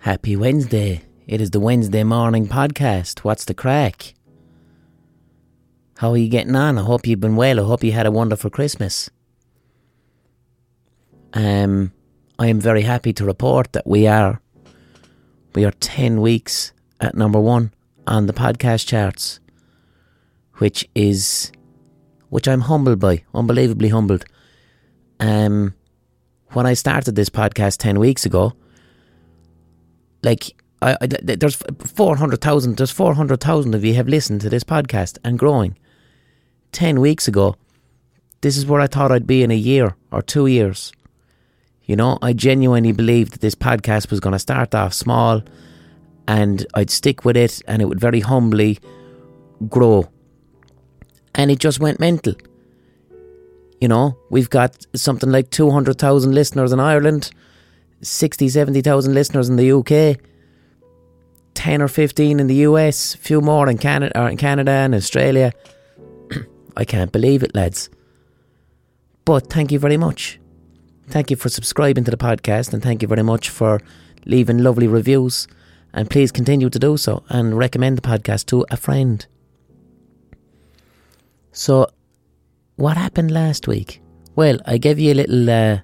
Happy Wednesday. It is the Wednesday morning podcast. What's the crack? How are you getting on? I hope you've been well. I hope you had a wonderful Christmas. Um, I am very happy to report that we are we are 10 weeks at number 1 on the podcast charts, which is which I'm humbled by, unbelievably humbled. Um when I started this podcast 10 weeks ago, like I, I, there's 400,000 there's 400,000 of you have listened to this podcast and growing. 10 weeks ago this is where I thought I'd be in a year or 2 years. You know I genuinely believed that this podcast was going to start off small and I'd stick with it and it would very humbly grow. And it just went mental. You know we've got something like 200,000 listeners in Ireland 60, 70,000 listeners in the UK, 10 or 15 in the US, a few more in Canada, or in Canada and Australia. I can't believe it, lads. But thank you very much. Thank you for subscribing to the podcast and thank you very much for leaving lovely reviews. And please continue to do so and recommend the podcast to a friend. So, what happened last week? Well, I gave you a little uh,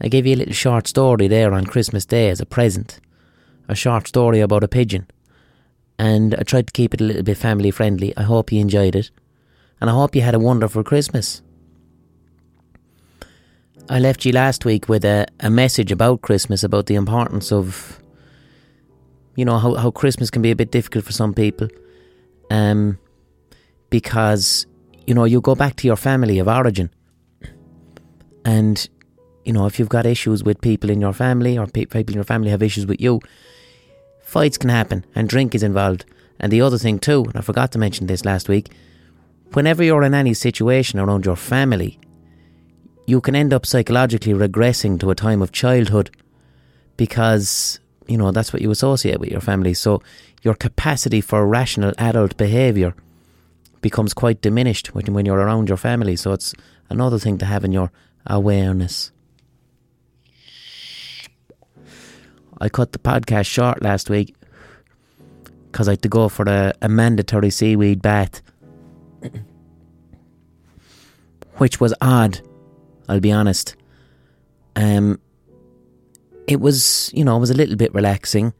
I gave you a little short story there on Christmas Day as a present. A short story about a pigeon. And I tried to keep it a little bit family friendly. I hope you enjoyed it. And I hope you had a wonderful Christmas. I left you last week with a, a message about Christmas, about the importance of, you know, how, how Christmas can be a bit difficult for some people. Um, because, you know, you go back to your family of origin. And you know, if you've got issues with people in your family or people in your family have issues with you, fights can happen and drink is involved. And the other thing too, and I forgot to mention this last week, whenever you're in any situation around your family, you can end up psychologically regressing to a time of childhood because, you know, that's what you associate with your family. So your capacity for rational adult behaviour becomes quite diminished when, when you're around your family. So it's another thing to have in your awareness. I cut the podcast short last week because I had to go for a, a mandatory seaweed bath, which was odd. I'll be honest. Um, it was, you know, it was a little bit relaxing.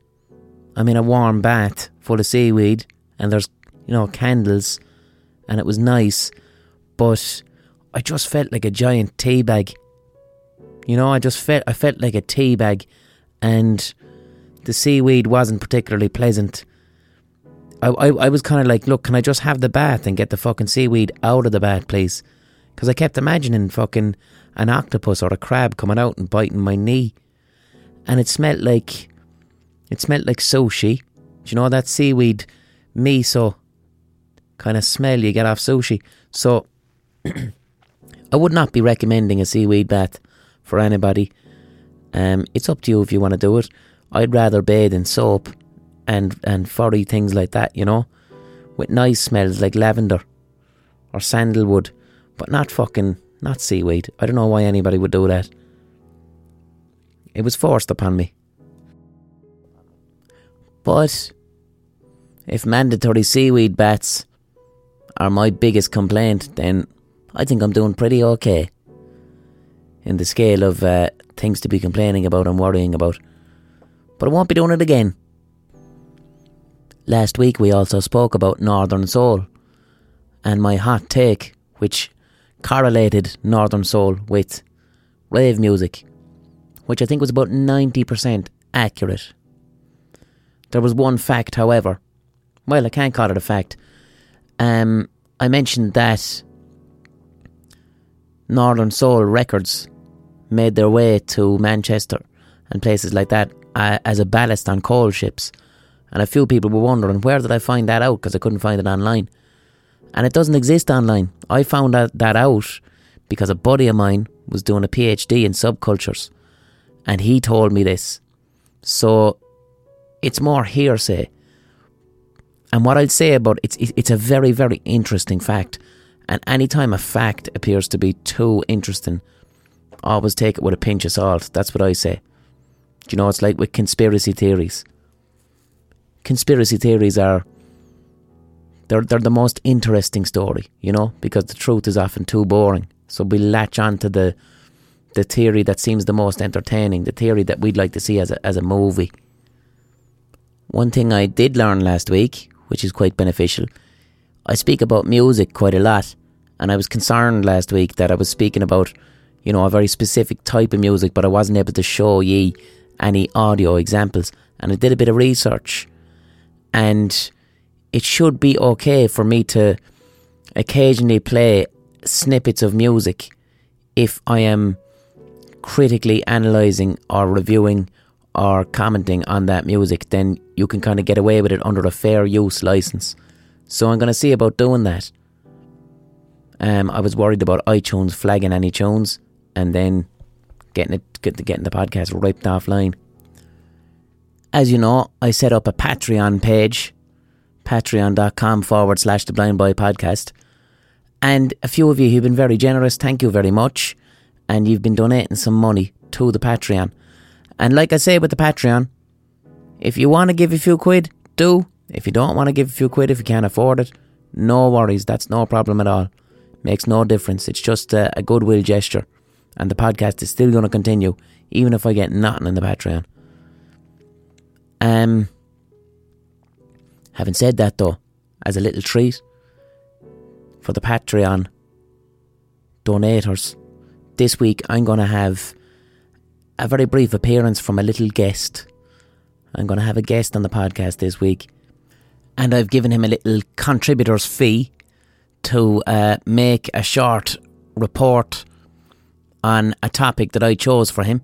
I'm in a warm bath full of seaweed, and there's, you know, candles, and it was nice, but I just felt like a giant tea bag. You know, I just felt I felt like a tea bag and the seaweed wasn't particularly pleasant. I, I, I was kind of like, look, can I just have the bath and get the fucking seaweed out of the bath, please? Because I kept imagining fucking an octopus or a crab coming out and biting my knee. And it smelled like, it smelled like sushi. Do you know that seaweed miso kind of smell you get off sushi? So, I would not be recommending a seaweed bath for anybody. Um, it's up to you if you want to do it. I'd rather bathe in soap and and furry things like that, you know, with nice smells like lavender or sandalwood, but not fucking not seaweed. I don't know why anybody would do that. It was forced upon me. But if mandatory seaweed baths are my biggest complaint, then I think I'm doing pretty okay in the scale of uh, things to be complaining about and worrying about. But I won't be doing it again. Last week we also spoke about Northern Soul and my hot take, which correlated Northern Soul with rave music, which I think was about 90% accurate. There was one fact, however. Well, I can't call it a fact. Um, I mentioned that Northern Soul Records made their way to Manchester and places like that uh, as a ballast on coal ships. And a few people were wondering, where did I find that out? Because I couldn't find it online. And it doesn't exist online. I found that, that out because a buddy of mine was doing a PhD in subcultures. And he told me this. So it's more hearsay. And what I'd say about it, it's, it's a very, very interesting fact. And anytime a fact appears to be too interesting, always take it with a pinch of salt. That's what I say. Do you know, it's like with conspiracy theories. Conspiracy theories are they're they're the most interesting story, you know, because the truth is often too boring. So we latch on to the the theory that seems the most entertaining, the theory that we'd like to see as a as a movie. One thing I did learn last week, which is quite beneficial, I speak about music quite a lot, and I was concerned last week that I was speaking about, you know, a very specific type of music, but I wasn't able to show ye any audio examples. And I did a bit of research, and it should be okay for me to occasionally play snippets of music if I am critically analysing or reviewing or commenting on that music, then you can kind of get away with it under a fair use license. So I'm going to see about doing that. Um, I was worried about iTunes flagging any tunes and then getting it, getting the podcast ripped offline. As you know, I set up a Patreon page, patreon.com forward slash the blind boy podcast. And a few of you have been very generous. Thank you very much. And you've been donating some money to the Patreon. And like I say with the Patreon, if you want to give a few quid, do. If you don't want to give a few quid, if you can't afford it, no worries. That's no problem at all. Makes no difference. It's just a, a goodwill gesture. And the podcast is still going to continue, even if I get nothing in the Patreon. Um, having said that, though, as a little treat for the Patreon donators, this week I'm going to have a very brief appearance from a little guest. I'm going to have a guest on the podcast this week, and I've given him a little contributor's fee to uh, make a short report on a topic that I chose for him.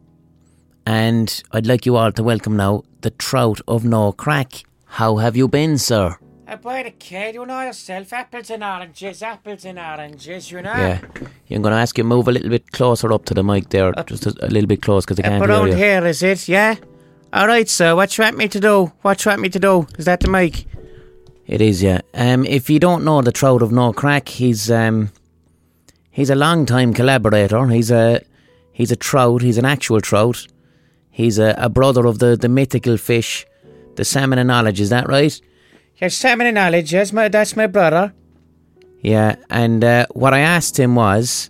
And I'd like you all to welcome now the trout of no craic. How have you been, sir? A boy, the kid, you know yourself. Apples and oranges, apples and oranges, you know. Yeah. I'm going to ask you to move a little bit closer up to the mic there, just a, a little bit close because I can't hear around you. here, is it? Yeah. All right, sir. What you want me to do? What you want me to do? Is that the mic? It is, yeah. Um, if you don't know the Trout of No Craic, he's um, he's a long time collaborator. He's a he's a trout. He's an actual trout. He's a, a brother of the, the mythical fish, the salmon of knowledge. Is that right? Yes, salmon and knowledge. Yes, my that's my brother. Yeah. And uh, what I asked him was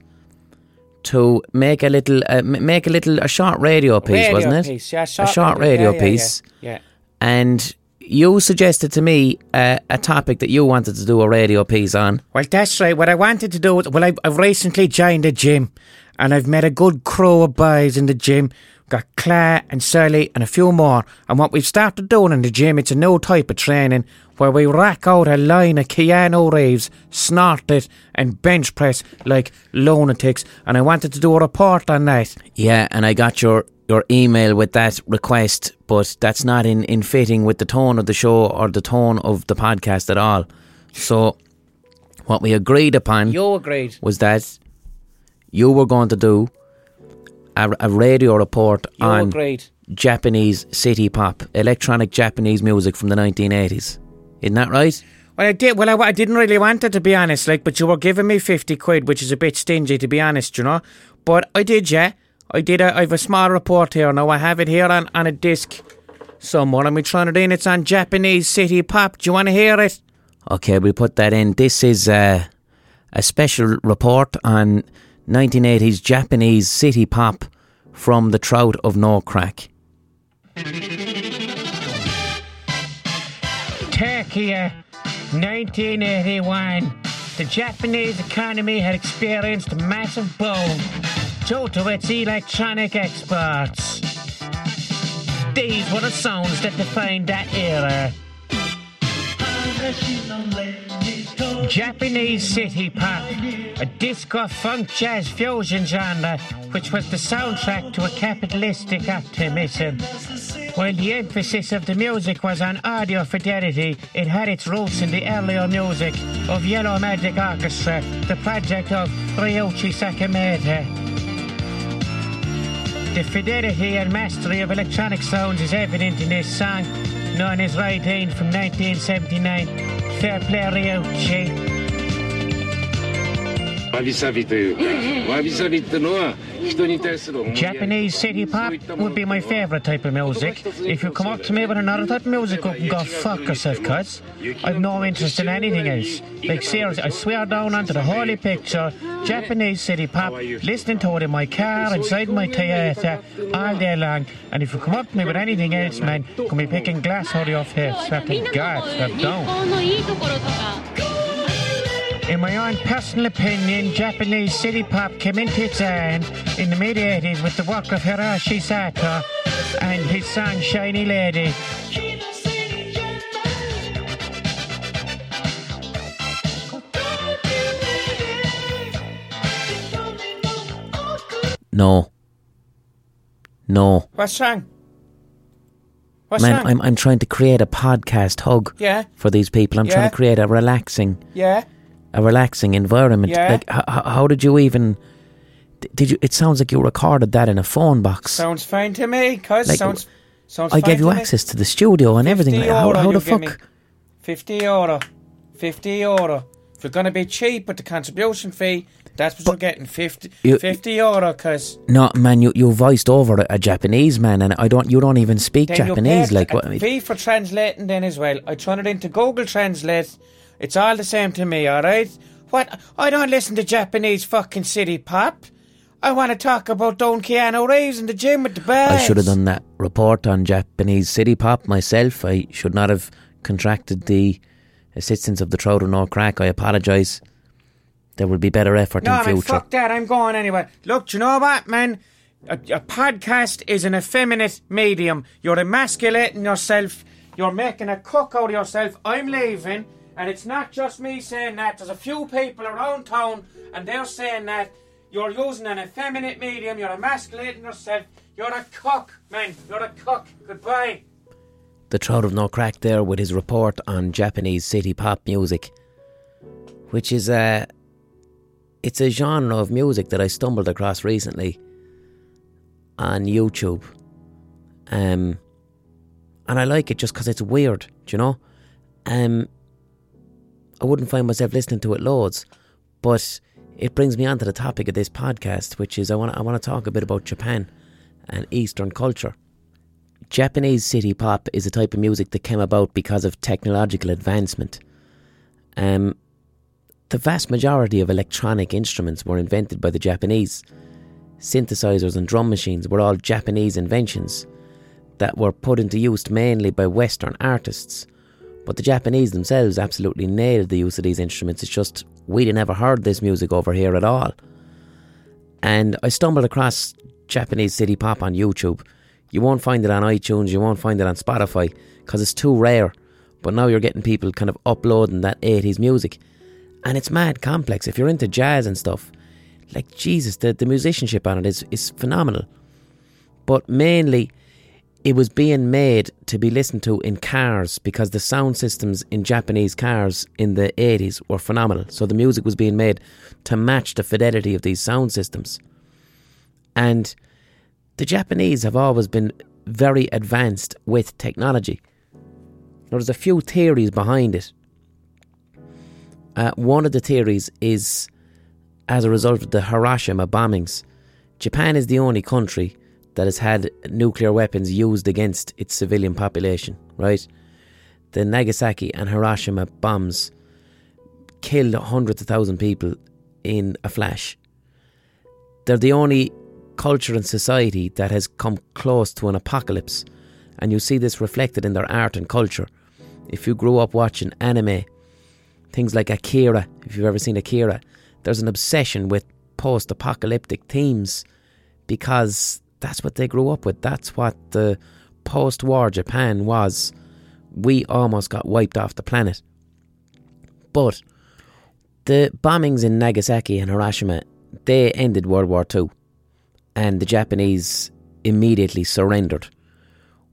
to make a little uh, make a little a short radio piece, radio wasn't it? Piece. Yeah, a short radio yeah, yeah, piece. Yeah. yeah. And you suggested to me uh, a topic that you wanted to do a radio piece on. Well, that's right. What I wanted to do was, well, I've, I've recently joined a gym, and I've met a good crew of boys in the gym. Got Claire and Sally and a few more. And what we've started doing in the gym, it's a new type of training where we rack out a line of Keanu Reeves, snort it, and bench press like lunatics. And I wanted to do a report on that. Yeah, and I got your your email with that request, but that's not in, in fitting with the tone of the show or the tone of the podcast at all. So what we agreed upon You agreed. was that you were going to do a, a radio report You on agreed. Japanese city pop, electronic Japanese music from the 1980s. Isn't that right? Well, I did. Well, I, I didn't really want it to be honest, like, but you were giving me fifty quid, which is a bit stingy to be honest, you know. But I did, yeah. I did. A, I have a small report here now. I have it here on, on a disc somewhere, and we trying it in. It's on Japanese city pop. Do you want to hear it? Okay, we'll put that in. This is uh, a special report on 1980s Japanese city pop from the Trout of No Craic. Tokyo, 1981. The Japanese economy had experienced a massive boom due to its electronic experts. These were the sounds that defined that era. Japanese city pop, a disco funk jazz fusion genre, which was the soundtrack to a capitalistic optimism. While the emphasis of the music was on audio fidelity, it had its roots in the earlier music of Yellow Magic Orchestra, the project of Ryuichi Sakamoto. The fidelity and mastery of electronic sounds is evident in this song, known as Rydeen from 1979. Fair play, Japanese city pop would be my favourite type of music. If you come up to me with another type of music, go fuck yourself, cuz. I've no interest in anything else. Like, seriously, I swear down onto the holy picture, Japanese city pop, listening to it in my car, inside my Toyota, all day long. And if you come up to me with anything else, man, can be picking glass out of your face. Swear God, swear 日 down. In my own personal opinion, Japanese city pop came into its own in the mid 80s with the work of Hiroshi Sato and his song Shiny Lady. No. No. What song? What Man, song? I'm, I'm trying to create a podcast hug Yeah, for these people. I'm trying to create a relaxing, yeah. A relaxing environment. Yeah. Like, h- how did you even? Did you? It sounds like you recorded that in a phone box. Sounds fine to me, cuz. Like, sounds, sounds I gave you to me. access to the studio and everything. Like, how, how the fuck? 50 euro. 50 euro. If you're going to be cheap with the contribution fee, that's what you're getting. 50, You- 50 euro, cuz. No, man, you, you voiced over a, a Japanese man, and I don't. You don't even speak Japanese. Like, what? fee for translating then as well. I turned it into Google Translate. It's all the same to me, alright? What? I don't listen to Japanese fucking city pop. I want to talk about Don Keanu Reeves in the gym with the birds. I should have done that report on Japanese city pop myself. I should not have contracted the assistance of the Trout and No Craic. I apologise. There will be better effort No, in future. fuck that. I'm going anyway. Look, do you know what, man? A, a podcast is an effeminate medium. You're emasculating yourself. You're making a cook out of yourself. I'm leaving, and it's not just me saying that. There's a few people around town, and they're saying that you're using an effeminate medium. You're emasculating yourself. You're a cook, man. You're a cook. Goodbye. the Trout of No Craic there with his report on Japanese city pop music, which is a it's a genre of music that I stumbled across recently on YouTube, um, and I like it just because it's weird, do you know. Um, I wouldn't find myself listening to it loads, but it brings me on to the topic of this podcast, which is I want I want to talk a bit about Japan and Eastern culture. Japanese city pop is a type of music that came about because of technological advancement. Um, the vast majority of electronic instruments were invented by the Japanese. Synthesizers and drum machines were all Japanese inventions that were put into use mainly by Western artists. But the Japanese themselves absolutely nailed the use of these instruments. It's just we'd never heard this music over here at all. And I stumbled across Japanese city pop on YouTube. You won't find it on iTunes, you won't find it on Spotify because it's too rare. But now you're getting people kind of uploading that 80s music. And it's mad complex. If you're into jazz and stuff, like Jesus, the, the musicianship on it is, is phenomenal. But mainly, it was being made to be listened to in cars because the sound systems in Japanese cars in the 80s were phenomenal. So the music was being made to match the fidelity of these sound systems. And the Japanese have always been very advanced with technology. Now, there's a few theories behind it. Uh, one of the theories is as a result of the Hiroshima bombings. Japan is the only country that has had nuclear weapons used against its civilian population, right? The Nagasaki and Hiroshima bombs killed hundreds of thousands of people in a flash. They're the only culture and society that has come close to an apocalypse, and you see this reflected in their art and culture. If you grew up watching anime, things like Akira, if you've ever seen Akira, there's an obsession with post apocalyptic themes because that's what they grew up with. That's what the post war Japan was. We almost got wiped off the planet. But the bombings in Nagasaki and Hiroshima, they ended World War II. And the Japanese immediately surrendered,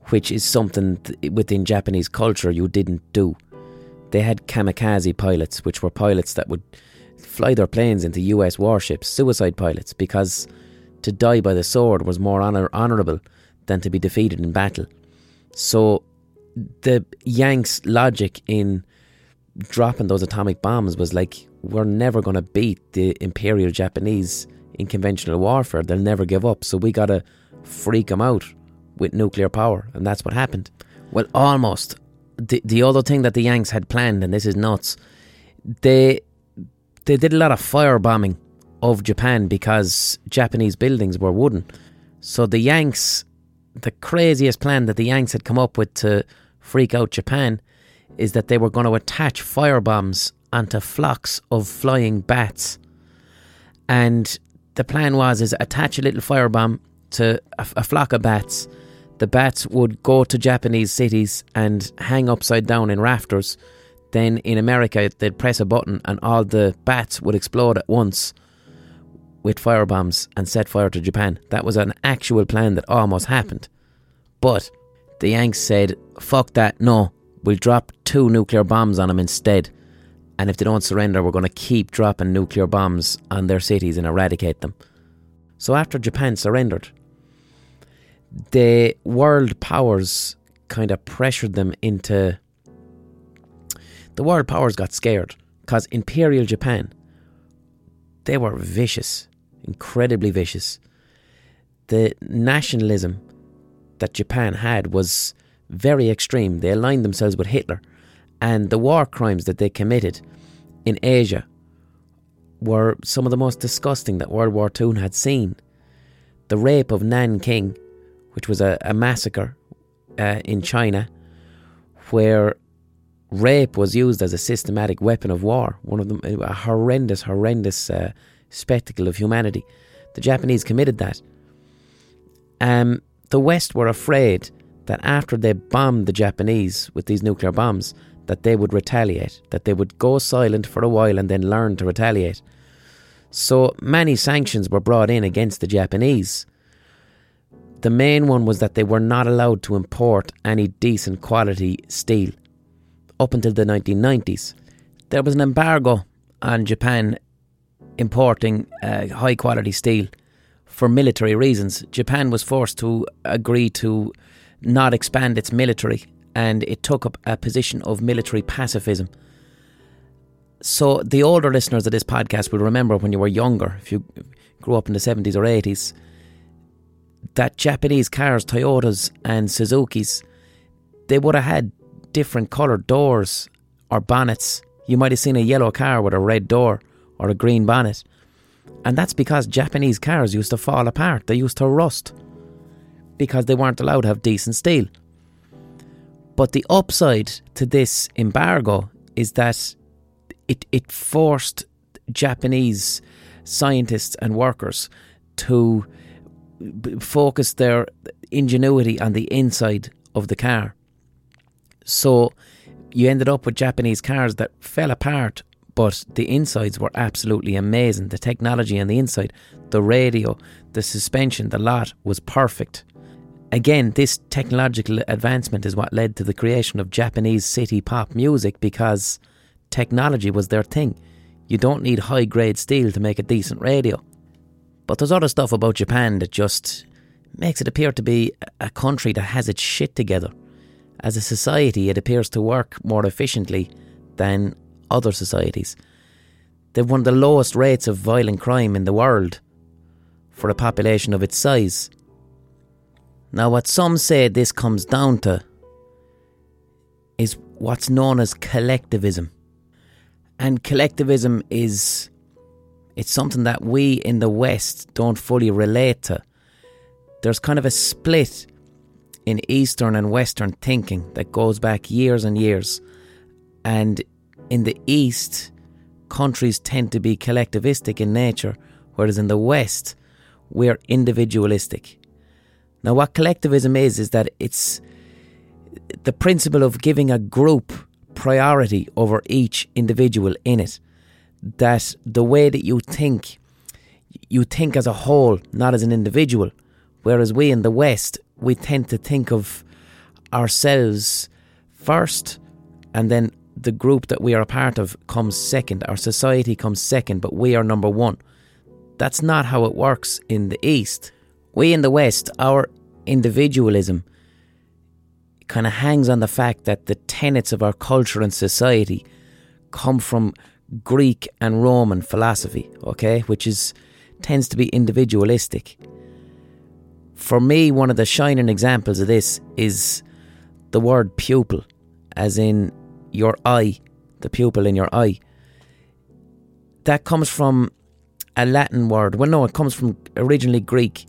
which is something th- within Japanese culture you didn't do. They had kamikaze pilots, which were pilots that would fly their planes into US warships, suicide pilots, because to die by the sword was more honor- honourable than to be defeated in battle. So the Yanks' logic in dropping those atomic bombs was like, we're never going to beat the Imperial Japanese in conventional warfare. They'll never give up. So we got to freak them out with nuclear power. And that's what happened. Well, almost. The, the other thing that the Yanks had planned, and this is nuts, they they did a lot of firebombing of Japan because Japanese buildings were wooden. So the Yanks, the craziest plan that the Yanks had come up with to freak out Japan is that they were going to attach firebombs onto flocks of flying bats. And the plan was is attach a little firebomb to a, a flock of bats. The bats would go to Japanese cities and hang upside down in rafters. Then in America, they'd press a button and all the bats would explode at once with firebombs and set fire to Japan. That was an actual plan that almost happened. But the Yanks said, fuck that, no, we'll drop two nuclear bombs on them instead. And if they don't surrender, we're going to keep dropping nuclear bombs on their cities and eradicate them. So after Japan surrendered, the world powers kind of pressured them into. The world powers got scared because Imperial Japan, they were vicious, incredibly vicious. The nationalism that Japan had was very extreme. They aligned themselves with Hitler, and the war crimes that they committed in Asia were some of the most disgusting that World War II had seen. The rape of Nanking, which was a, a massacre uh, in China, where rape was used as a systematic weapon of war, one of them, a horrendous, horrendous uh, spectacle of humanity. The Japanese committed that. Um, the West were afraid that after they bombed the Japanese with these nuclear bombs, that they would retaliate, that they would go silent for a while and then learn to retaliate. So many sanctions were brought in against the Japanese. The main one was that they were not allowed to import any decent quality steel up until the 1990s. There was an embargo on Japan importing uh, high quality steel for military reasons. Japan was forced to agree to not expand its military and it took up a position of military pacifism. So, the older listeners of this podcast will remember when you were younger, if you grew up in the 70s or 80s, that Japanese cars, Toyotas and Suzuki's, they would have had different coloured doors or bonnets. You might have seen a yellow car with a red door or a green bonnet. And that's because Japanese cars used to fall apart, they used to rust because they weren't allowed to have decent steel. But the upside to this embargo is that it, it forced Japanese scientists and workers to focus their ingenuity on the inside of the car. So you ended up with Japanese cars that fell apart, but the insides were absolutely amazing. The technology on the inside, the radio, the suspension, the lot was perfect. Again, this technological advancement is what led to the creation of Japanese city pop music because technology was their thing. You don't need high grade steel to make a decent radio. But there's other stuff about Japan that just makes it appear to be a country that has its shit together. As a society, it appears to work more efficiently than other societies. They've one of the lowest rates of violent crime in the world for a population of its size. Now, what some say this comes down to is what's known as collectivism. And collectivism is it's something that we in the West don't fully relate to. There's kind of a split in Eastern and Western thinking that goes back years and years. And in the East, countries tend to be collectivistic in nature, whereas in the West, we're individualistic. Now, what collectivism is, is that it's the principle of giving a group priority over each individual in it. That the way that you think, you think as a whole, not as an individual. Whereas we in the West, we tend to think of ourselves first, and then the group that we are a part of comes second. Our society comes second, but we are number one. That's not how it works in the East. We in the West, our individualism kind of hangs on the fact that the tenets of our culture and society come from Greek and Roman philosophy, okay, which is tends to be individualistic. For me, one of the shining examples of this is the word pupil, as in your eye, the pupil in your eye. That comes from a Latin word. Well, no, it comes from originally Greek.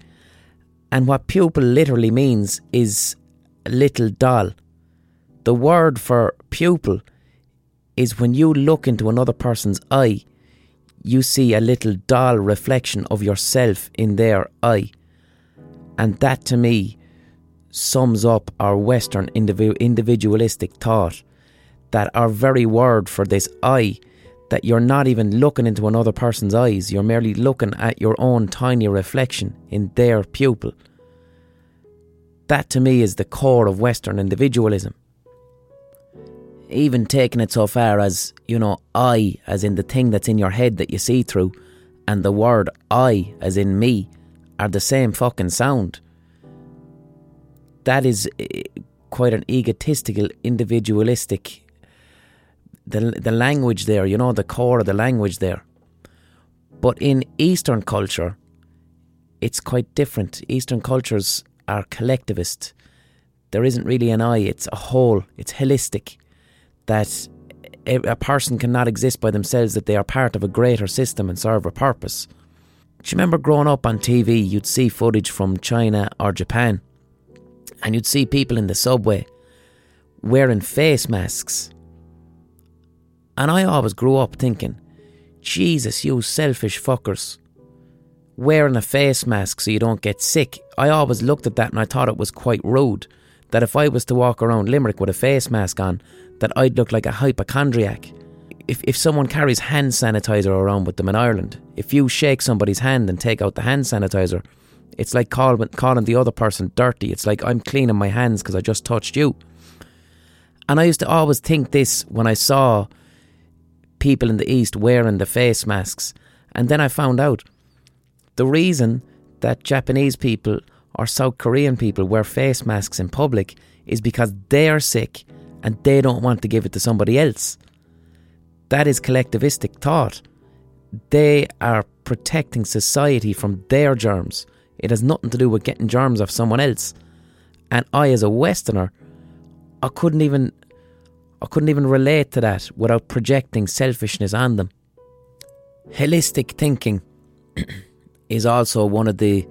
And what pupil literally means is little doll. The word for pupil is when you look into another person's eye, you see a little doll reflection of yourself in their eye. And that to me sums up our Western individualistic thought that our very word for this eye, that you're not even looking into another person's eyes, you're merely looking at your own tiny reflection in their pupil. That to me is the core of Western individualism even taking it so far as, you know, I, as in the thing that's in your head that you see through, and the word I, as in me, are the same fucking sound. That is eh, quite an egotistical, individualistic. The, the language there, you know, the core of the language there. But in Eastern culture, it's quite different. Eastern cultures are collectivist. There isn't really an I, it's a whole, it's holistic that a person cannot exist by themselves, that they are part of a greater system and serve a purpose. Do you remember growing up on TV, you'd see footage from China or Japan, and you'd see people in the subway wearing face masks. And I always grew up thinking, Jesus, you selfish fuckers. Wearing a face mask so you don't get sick. I always looked at that and I thought it was quite rude. That if I was to walk around Limerick with a face mask on, that I'd look like a hypochondriac. If, if someone carries hand sanitizer around with them in Ireland, if you shake somebody's hand and take out the hand sanitizer, it's like call, calling the other person dirty. It's like I'm cleaning my hands because I just touched you. And I used to always think this when I saw people in the East wearing the face masks. And then I found out the reason that Japanese people or South Korean people wear face masks in public is because they are sick and they don't want to give it to somebody else. That is collectivistic thought. They are protecting society from their germs. It has nothing to do with getting germs off someone else. And I, as a Westerner, I couldn't even, I couldn't even relate to that without projecting selfishness on them. Holistic thinking is also one of the,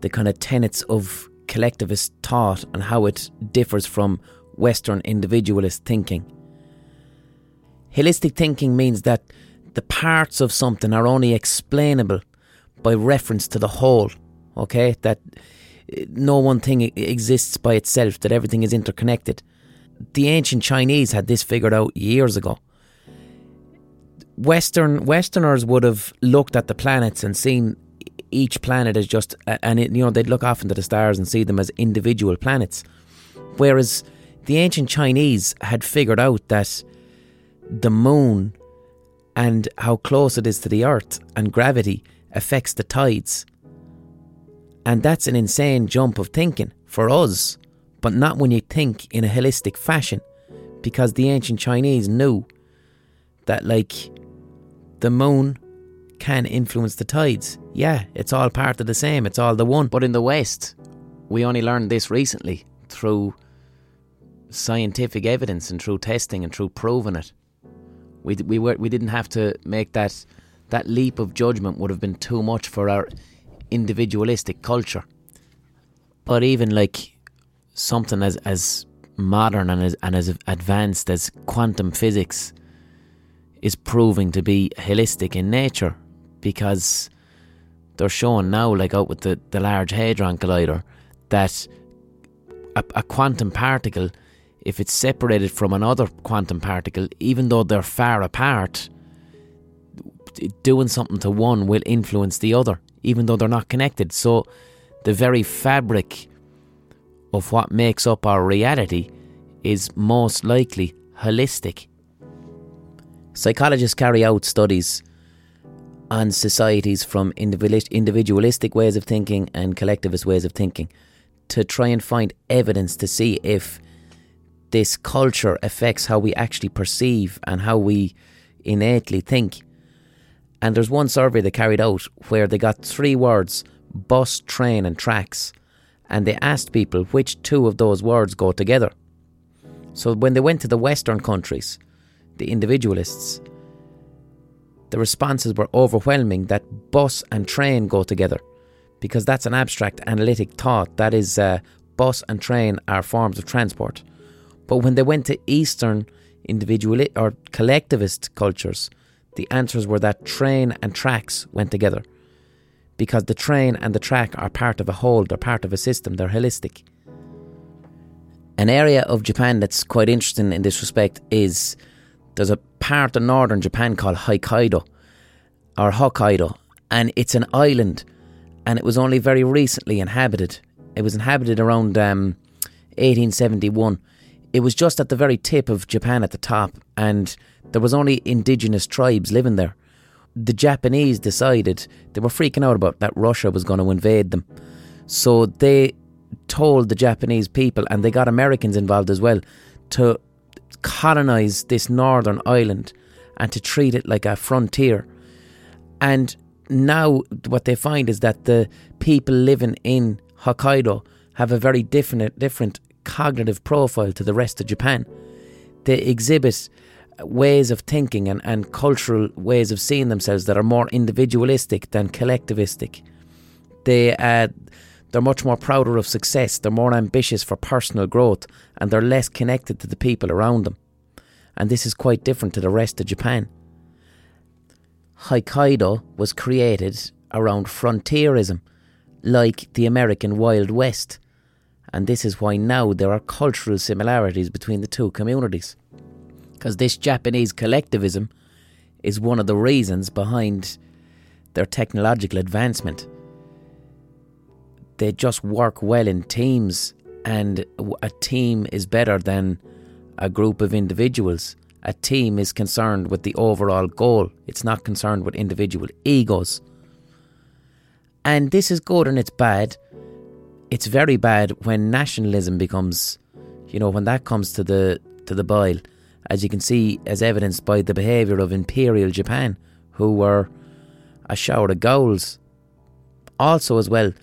the kind of tenets of collectivist thought and how it differs from Western individualist thinking. Holistic thinking means that the parts of something are only explainable by reference to the whole, okay? That no one thing exists by itself, that everything is interconnected. The ancient Chinese had this figured out years ago. Western Westerners would have looked at the planets and seen each planet as just, and it, you know they'd look off into the stars and see them as individual planets, whereas the ancient Chinese had figured out that the moon and how close it is to the earth and gravity affects the tides. And that's an insane jump of thinking for us, but not when you think in a holistic fashion, because the ancient Chinese knew that, like, the moon can influence the tides. Yeah, it's all part of the same, it's all the one. But in the West, we only learned this recently through scientific evidence and through testing and through proving it. We we were we didn't have to make that that leap of judgment would have been too much for our individualistic culture. But even like something as as modern and as and as advanced as quantum physics is proving to be holistic in nature because they're showing now, like out with the, the Large Hadron Collider, that a, a quantum particle if it's separated from another quantum particle, even though they're far apart, doing something to one will influence the other, even though they're not connected. So, the very fabric of what makes up our reality is most likely holistic. Psychologists carry out studies on societies from individualistic ways of thinking and collectivist ways of thinking to try and find evidence to see if this culture affects how we actually perceive and how we innately think. And there's one survey they carried out where they got three words bus, train, and tracks. And they asked people which two of those words go together. So when they went to the Western countries, the individualists, the responses were overwhelming that bus and train go together because that's an abstract analytic thought. That is, uh, bus and train are forms of transport. But when they went to Eastern individual or collectivist cultures, the answers were that train and tracks went together because the train and the track are part of a whole, they're part of a system, they're holistic. An area of Japan that's quite interesting in this respect is there's a part of northern Japan called Hokkaido or Hokkaido, and it's an island, and it was only very recently inhabited. It was inhabited around um, 1871. It was just at the very tip of Japan at the top, and there was only indigenous tribes living there. The Japanese decided they were freaking out about that Russia was going to invade them, so they told the Japanese people, and they got Americans involved as well, to colonize this northern island and to treat it like a frontier. And now, what they find is that the people living in Hokkaido have a very different, different cognitive profile to the rest of Japan. They exhibit ways of thinking and, and cultural ways of seeing themselves that are more individualistic than collectivistic. They uh, they're much more prouder of success, they're more ambitious for personal growth, and they're less connected to the people around them. And this is quite different to the rest of Japan. Hokkaido was created around frontierism, like the American Wild West, and this is why now there are cultural similarities between the two communities. Because this Japanese collectivism is one of the reasons behind their technological advancement they just work well in teams, and a team is better than a group of individuals. A team is concerned with the overall goal, it's not concerned with individual egos. And this is good and it's bad. It's very bad when nationalism becomes, you know, when that comes to the to the boil, as you can see, as evidenced by the behaviour of Imperial Japan, who were a shower of goals. Also, as well,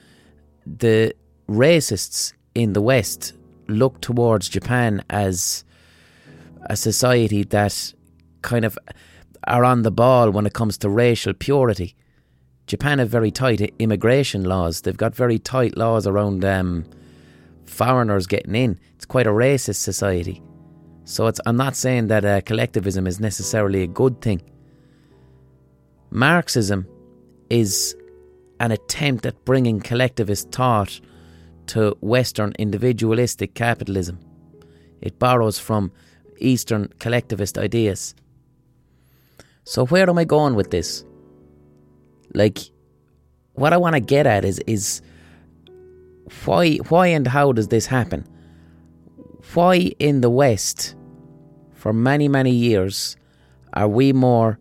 the racists in the West look towards Japan as a society that kind of are on the ball when it comes to racial purity. Japan have very tight immigration laws. They've got very tight laws around um, foreigners getting in. It's quite a racist society. So I'm not saying that uh, collectivism is necessarily a good thing. Marxism is an attempt at bringing collectivist thought to Western individualistic capitalism. It borrows from Eastern collectivist ideas. So where am I going with this? Like, what I want to get at is is why why and how does this happen? Why in the West, for many many years, are we more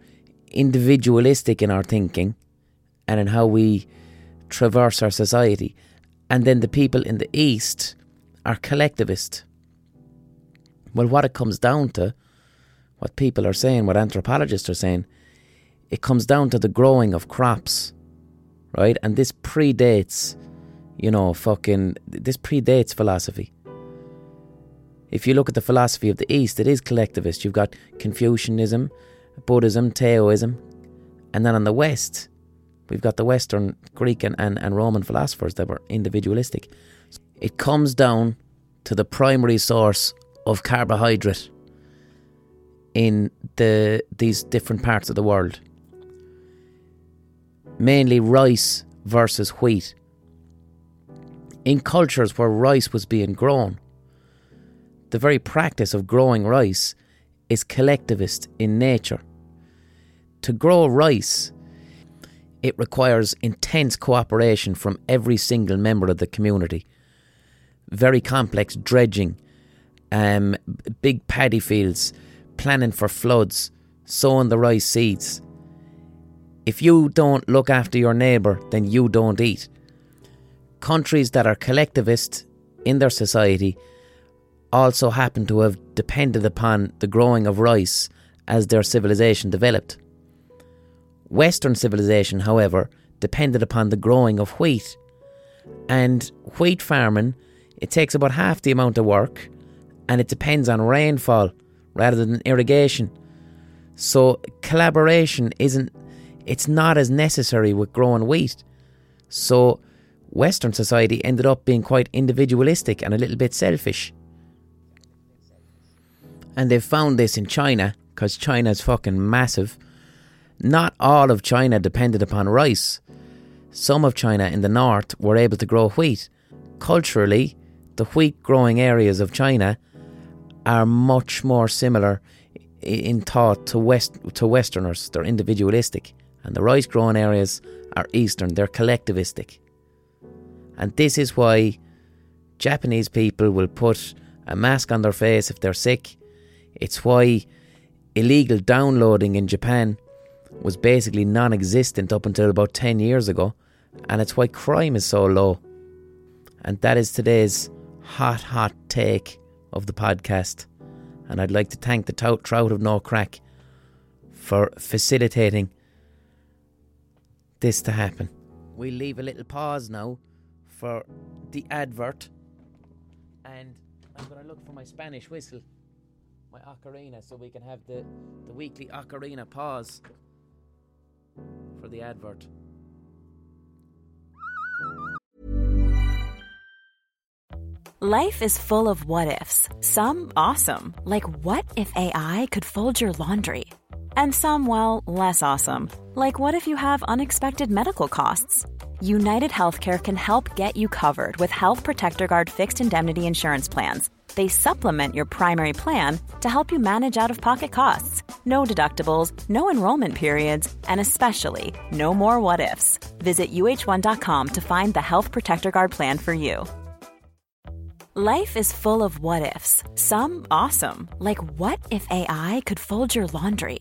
individualistic in our thinking and in how we traverse our society. And then the people in the East are collectivist. Well, what it comes down to, what people are saying, what anthropologists are saying, it comes down to the growing of crops, right? And this predates, you know, fucking, this predates philosophy. If you look at the philosophy of the East, it is collectivist. You've got Confucianism, Buddhism, Taoism, and then on the West, We've got the Western Greek and, and, and Roman philosophers that were individualistic. It comes down to the primary source of carbohydrate in the these different parts of the world. Mainly rice versus wheat. In cultures where rice was being grown, the very practice of growing rice is collectivist in nature. To grow rice it requires intense cooperation from every single member of the community. Very complex dredging, um, big paddy fields, planning for floods, sowing the rice seeds. If you don't look after your neighbour, then you don't eat. Countries that are collectivist in their society also happen to have depended upon the growing of rice as their civilization developed. Western civilization, however, depended upon the growing of wheat. And wheat farming, it takes about half the amount of work and it depends on rainfall rather than irrigation. So collaboration isn't it's not as necessary with growing wheat. So Western society ended up being quite individualistic and a little bit selfish. And they've found this in China, because China's fucking massive. Not all of China depended upon rice. Some of China in the north were able to grow wheat. Culturally, the wheat growing areas of China are much more similar in thought to west to westerners they're individualistic and the rice growing areas are eastern they're collectivistic and this is why Japanese people will put a mask on their face if they're sick. It's why illegal downloading in Japan was basically non existent up until about 10 years ago. And it's why crime is so low. And that is today's hot, hot take of the podcast. And I'd like to thank the Tout Trout of No Craic for facilitating this to happen. We'll leave a little pause now for the advert. And I'm going to look for my Spanish whistle, my ocarina, so we can have the, the weekly ocarina pause for the advert. Life is full of what ifs, some awesome, like what if AI could fold your laundry? And some, well, less awesome, like what if you have unexpected medical costs? United Healthcare can help get you covered with Health Protector Guard fixed indemnity insurance plans. They supplement your primary plan to help you manage out of pocket costs. No deductibles, no enrollment periods, and especially no more what ifs. Visit uh1.com to find the Health Protector Guard plan for you. Life is full of what ifs, some awesome, like what if AI could fold your laundry?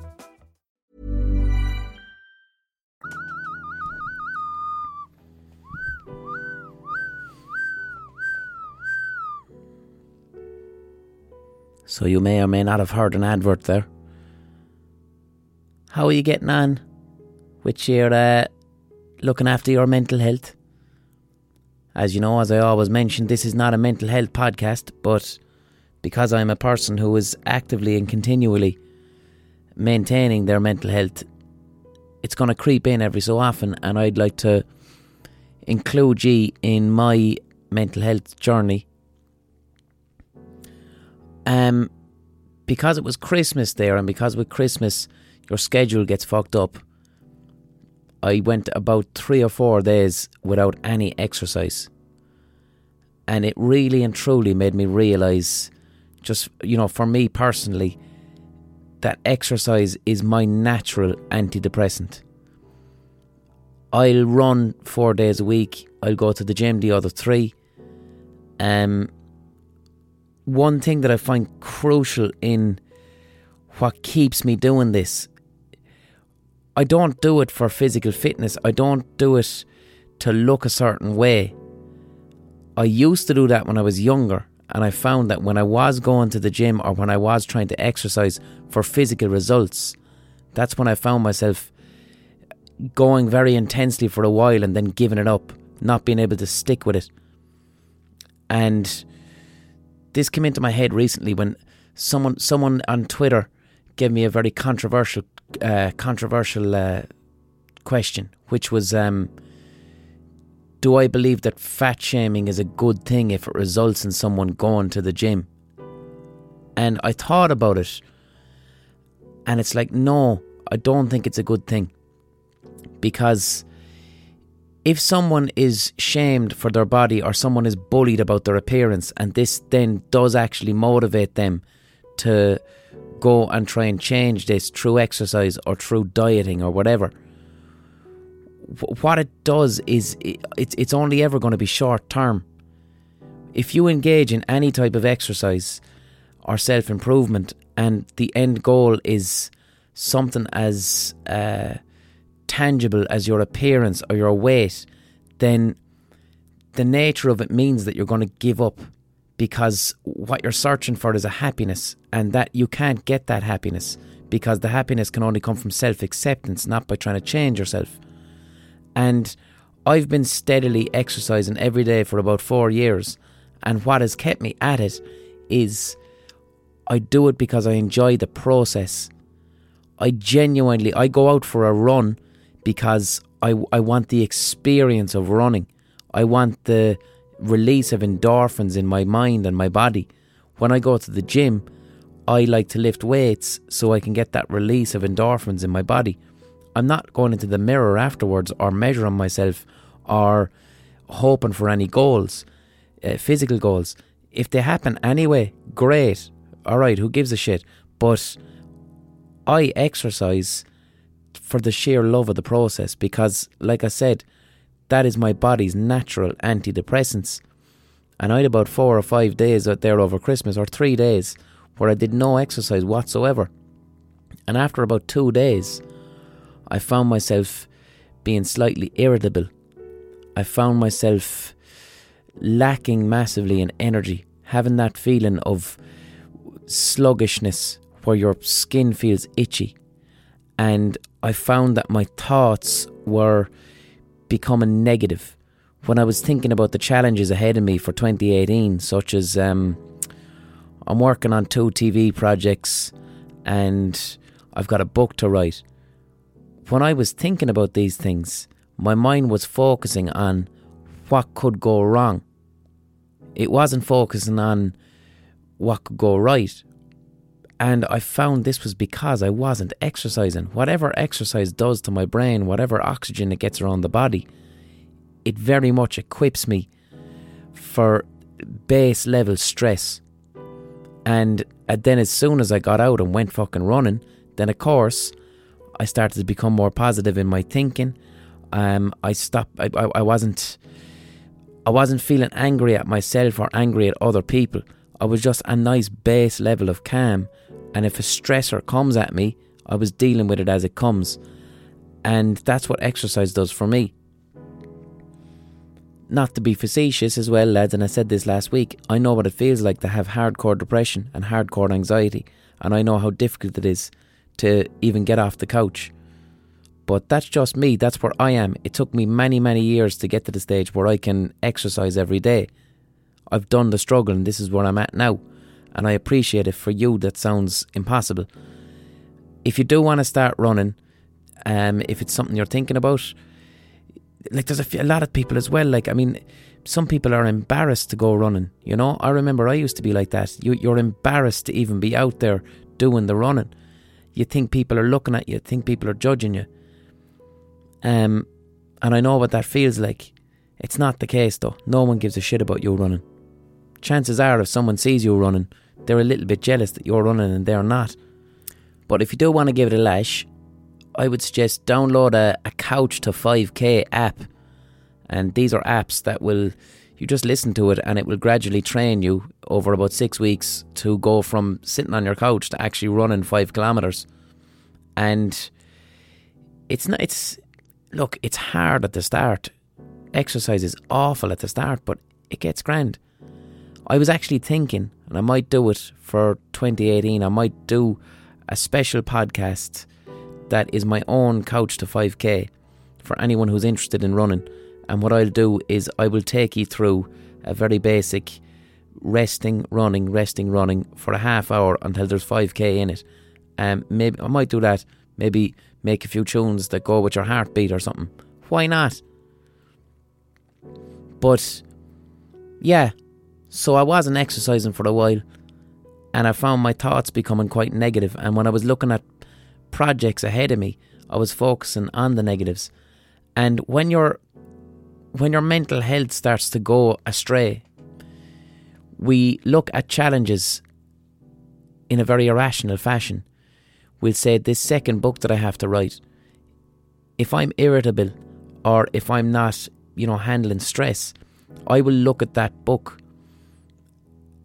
So you may or may not have heard an advert there. How are you getting on with your uh, looking after your mental health? As you know, as I always mention, this is not a mental health podcast, but because I'm a person who is actively and continually maintaining their mental health, it's going to creep in every so often, and I'd like to include you in my mental health journey um, because it was Christmas there, and because with Christmas your schedule gets fucked up, I went about three or four days without any exercise. And it really and truly made me realise, just, you know, for me personally, that exercise is my natural antidepressant. I'll run four days a week. I'll go to the gym the other three. Um, one thing that I find crucial in what keeps me doing this, I don't do it for physical fitness. I don't do it to look a certain way. I used to do that when I was younger, and I found that when I was going to the gym or when I was trying to exercise for physical results, that's when I found myself going very intensely for a while and then giving it up, not being able to stick with it. And this came into my head recently when someone someone on Twitter gave me a very controversial uh, controversial uh, question, which was, um, "Do I believe that fat shaming is a good thing if it results in someone going to the gym?" And I thought about it, and it's like, no, I don't think it's a good thing because if someone is shamed for their body or someone is bullied about their appearance and this then does actually motivate them to go and try and change this through exercise or through dieting or whatever what it does is it, it's only ever going to be short term. If you engage in any type of exercise or self improvement, and the end goal is something as uh, tangible as your appearance or your weight, then the nature of it means that you're going to give up because what you're searching for is a happiness, and that you can't get that happiness because the happiness can only come from self acceptance, not by trying to change yourself. And I've been steadily exercising every day for about four years, and what has kept me at it is I do it because I enjoy the process. I genuinely I go out for a run because I I want the experience of running. I want the release of endorphins in my mind and my body. When I go to the gym, I like to lift weights so I can get that release of endorphins in my body. I'm not going into the mirror afterwards or measuring myself or hoping for any goals, uh, physical goals. If they happen anyway, great. All right, who gives a shit? But I exercise for the sheer love of the process because, like I said, that is my body's natural antidepressants. And I had about four or five days out there over Christmas, or three days, where I did no exercise whatsoever. And after about two days, I found myself being slightly irritable. I found myself lacking massively in energy, having that feeling of sluggishness where your skin feels itchy. And I found that my thoughts were becoming negative when I was thinking about the challenges ahead of me for 2018, such as um, I'm working on two TV projects and I've got a book to write. When I was thinking about these things, my mind was focusing on what could go wrong. It wasn't focusing on what could go right. And I found this was because I wasn't exercising. Whatever exercise does to my brain, whatever oxygen it gets around the body, it very much equips me for base level stress. And then, as soon as I got out and went fucking running, then of course, I started to become more positive in my thinking. Um, I stopped. I, I, I wasn't. I wasn't feeling angry at myself or angry at other people. I was just a nice base level of calm. And if a stressor comes at me, I was dealing with it as it comes. And that's what exercise does for me. Not to be facetious as well, lads, and I said this last week, I know what it feels like to have hardcore depression and hardcore anxiety, and I know how difficult it is to even get off the couch. But that's just me, that's where I am. It took me many, many years to get to the stage where I can exercise every day. I've done the struggle, and this is where I'm at now. And I appreciate it for you, that sounds impossible. If you do want to start running, um, if it's something you're thinking about, like there's a, few, a lot of people as well. Like I mean, some people are embarrassed to go running. You know, I remember I used to be like that. You, you're embarrassed to even be out there doing the running. You think people are looking at you. Think people are judging you. Um, and I know what that feels like. It's not the case though. No one gives a shit about you running. Chances are, if someone sees you running, they're a little bit jealous that you're running and they're not. But if you do want to give it a lash, I would suggest download a, a Couch to 5K app. And these are apps that will, you just listen to it and it will gradually train you over about six weeks to go from sitting on your couch to actually running five kilometres. And it's not, it's, look, it's hard at the start. Exercise is awful at the start, but it gets grand. I was actually thinking, and I might do it for 2018, I might do a special podcast that is my own couch to 5k for anyone who's interested in running. And what I'll do is I will take you through a very basic resting, running, resting, running for a half hour until there's 5k in it. Um, maybe I might do that. Maybe make a few tunes that go with your heartbeat or something. Why not? But yeah, so I wasn't exercising for a while and I found my thoughts becoming quite negative. And when I was looking at projects ahead of me, I was focusing on the negatives. And when your when your mental health starts to go astray, we look at challenges in a very irrational fashion. We'll say this second book that I have to write. If I'm irritable, or if I'm not, you know, handling stress, I will look at that book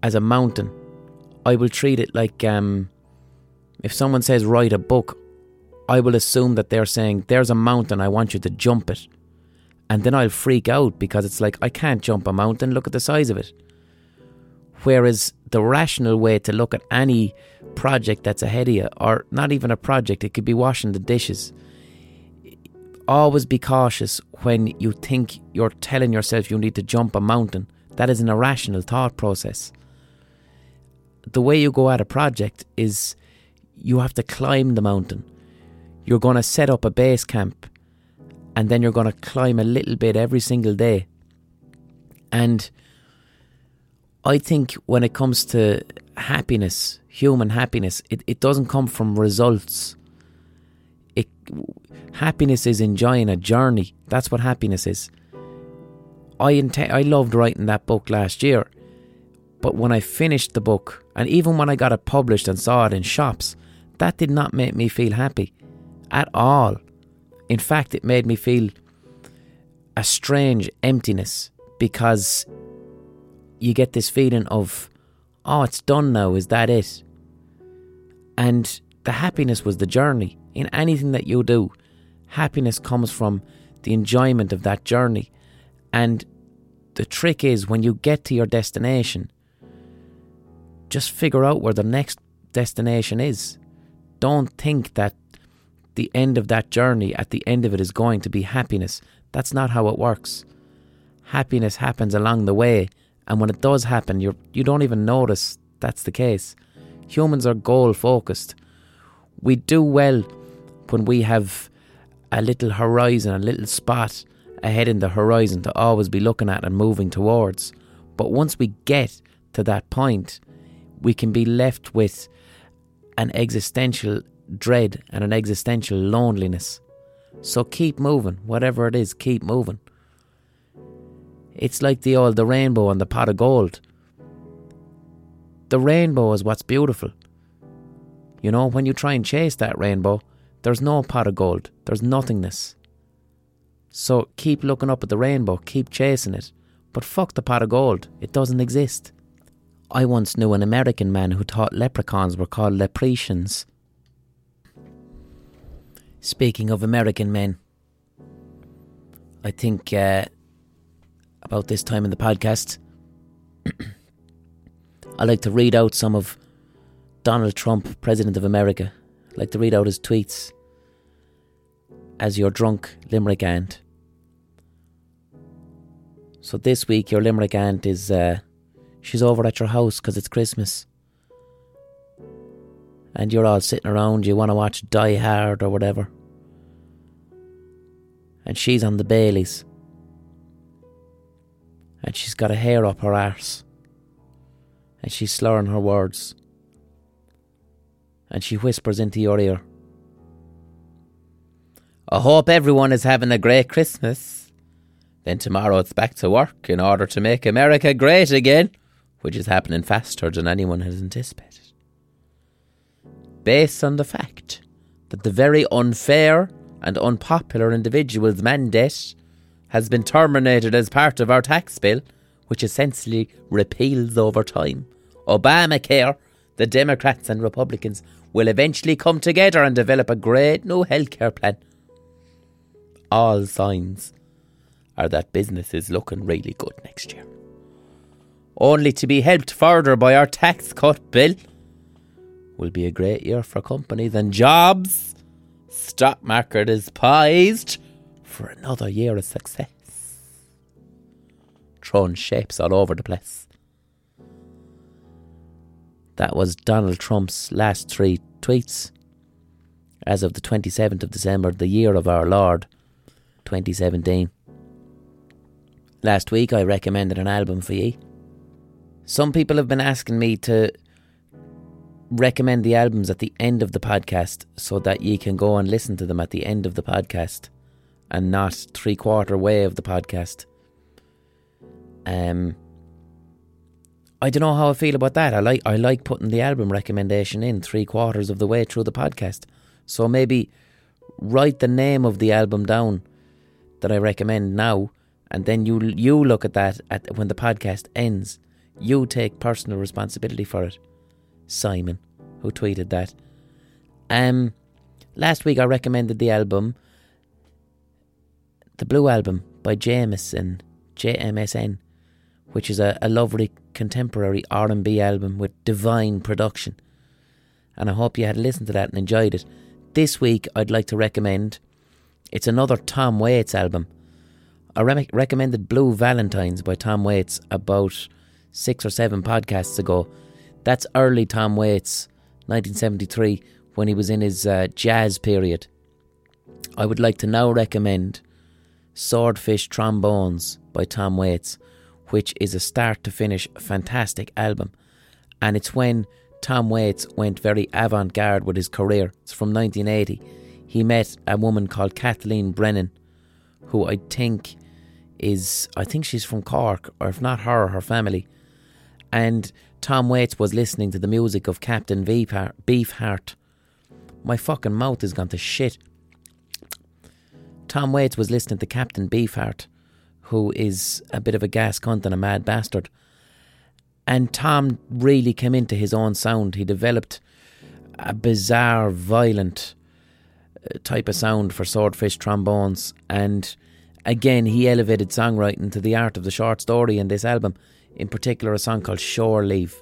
as a mountain. I will treat it like um, if someone says write a book, I will assume that they're saying there's a mountain, I want you to jump it. And then I'll freak out because it's like I can't jump a mountain, look at the size of it. Whereas the rational way to look at any project that's ahead of you, or not even a project, it could be washing the dishes. Always be cautious when you think you're telling yourself you need to jump a mountain. That is an irrational thought process. The way you go at a project is you have to climb the mountain. You're going to set up a base camp and then you're going to climb a little bit every single day. And I think when it comes to happiness, human happiness, it, it doesn't come from results. It happiness is enjoying a journey. That's what happiness is. I int- I loved writing that book last year, but when I finished the book, and even when I got it published and saw it in shops, that did not make me feel happy at all. In fact, it made me feel a strange emptiness because you get this feeling of, oh, it's done now, is that it? And the happiness was the journey. In anything that you do, happiness comes from the enjoyment of that journey. And the trick is when you get to your destination, just figure out where the next destination is. Don't think that the end of that journey, at the end of it, is going to be happiness. That's not how it works. Happiness happens along the way, and when it does happen, you you don't even notice that's the case. Humans are goal focused. We do well when we have a little horizon, a little spot ahead in the horizon to always be looking at and moving towards. But once we get to that point, we can be left with an existential dread and an existential loneliness. So keep moving, whatever it is, keep moving. It's like the old the rainbow and the pot of gold. The rainbow is what's beautiful. You know, when you try and chase that rainbow, there's no pot of gold, there's nothingness. So keep looking up at the rainbow, keep chasing it. But fuck the pot of gold, it doesn't exist. I once knew an American man who thought leprechauns were called lepretians. Speaking of American men, I think uh, about this time in the podcast, I like to read out some of Donald Trump, President of America. I like to read out his tweets as your drunk Limerick aunt. So this week, your Limerick aunt is uh, she's over at your house because it's Christmas, and you're all sitting around. You want to watch Die Hard or whatever, and she's on the Baileys, and she's got a hair up her arse, and she's slurring her words, and she whispers into your ear. I hope everyone is having a great Christmas. Then tomorrow it's back to work in order to make America great again, which is happening faster than anyone has anticipated. Based on the fact that the very unfair and unpopular individual's mandate has been terminated as part of our tax bill, which essentially repeals over time. Obamacare, the Democrats and Republicans will eventually come together and develop a great new healthcare plan. All signs are that business is looking really good next year. Only to be helped further by our tax cut bill. Will be a great year for companies and jobs. Stock market is poised for another year of success. Throwing shapes all over the place. That was Donald Trump's last three tweets. As of the 27th of December, the year of our Lord, 2017. Last week I recommended an album for ye. Some people have been asking me to recommend the albums at the end of the podcast so that ye can go and listen to them at the end of the podcast and not three quarter way of the podcast. Um I don't know how I feel about that. I like I like putting the album recommendation in three quarters of the way through the podcast. So maybe write the name of the album down that I recommend now, and then you you look at that at when the podcast ends. You take personal responsibility for it. Simon, who tweeted that. Um, last week I recommended the album, the Blue Album by Jameson, JMSN, which is a, a lovely contemporary R&B album with divine production. And I hope you had listened to that and enjoyed it. This week I'd like to recommend, it's another Tom Waits album. I re- recommended Blue Valentines by Tom Waits about six or seven podcasts ago. That's early Tom Waits, 1973, when he was in his uh, jazz period. I would like to now recommend Swordfish Trombones by Tom Waits, which is a start to finish fantastic album. And it's when Tom Waits went very avant garde with his career. It's from 1980. He met a woman called Kathleen Brennan, who I think is, I think she's from Cork, or if not her, her family. And Tom Waits was listening to the music of Captain Beefheart. My fucking mouth has gone to shit. Tom Waits was listening to Captain Beefheart, who is a bit of a gas cunt and a mad bastard. And Tom really came into his own sound. He developed a bizarre, violent uh, type of sound for swordfish trombones. And again, he elevated songwriting to the art of the short story in this album, in particular, a song called Shore Leave,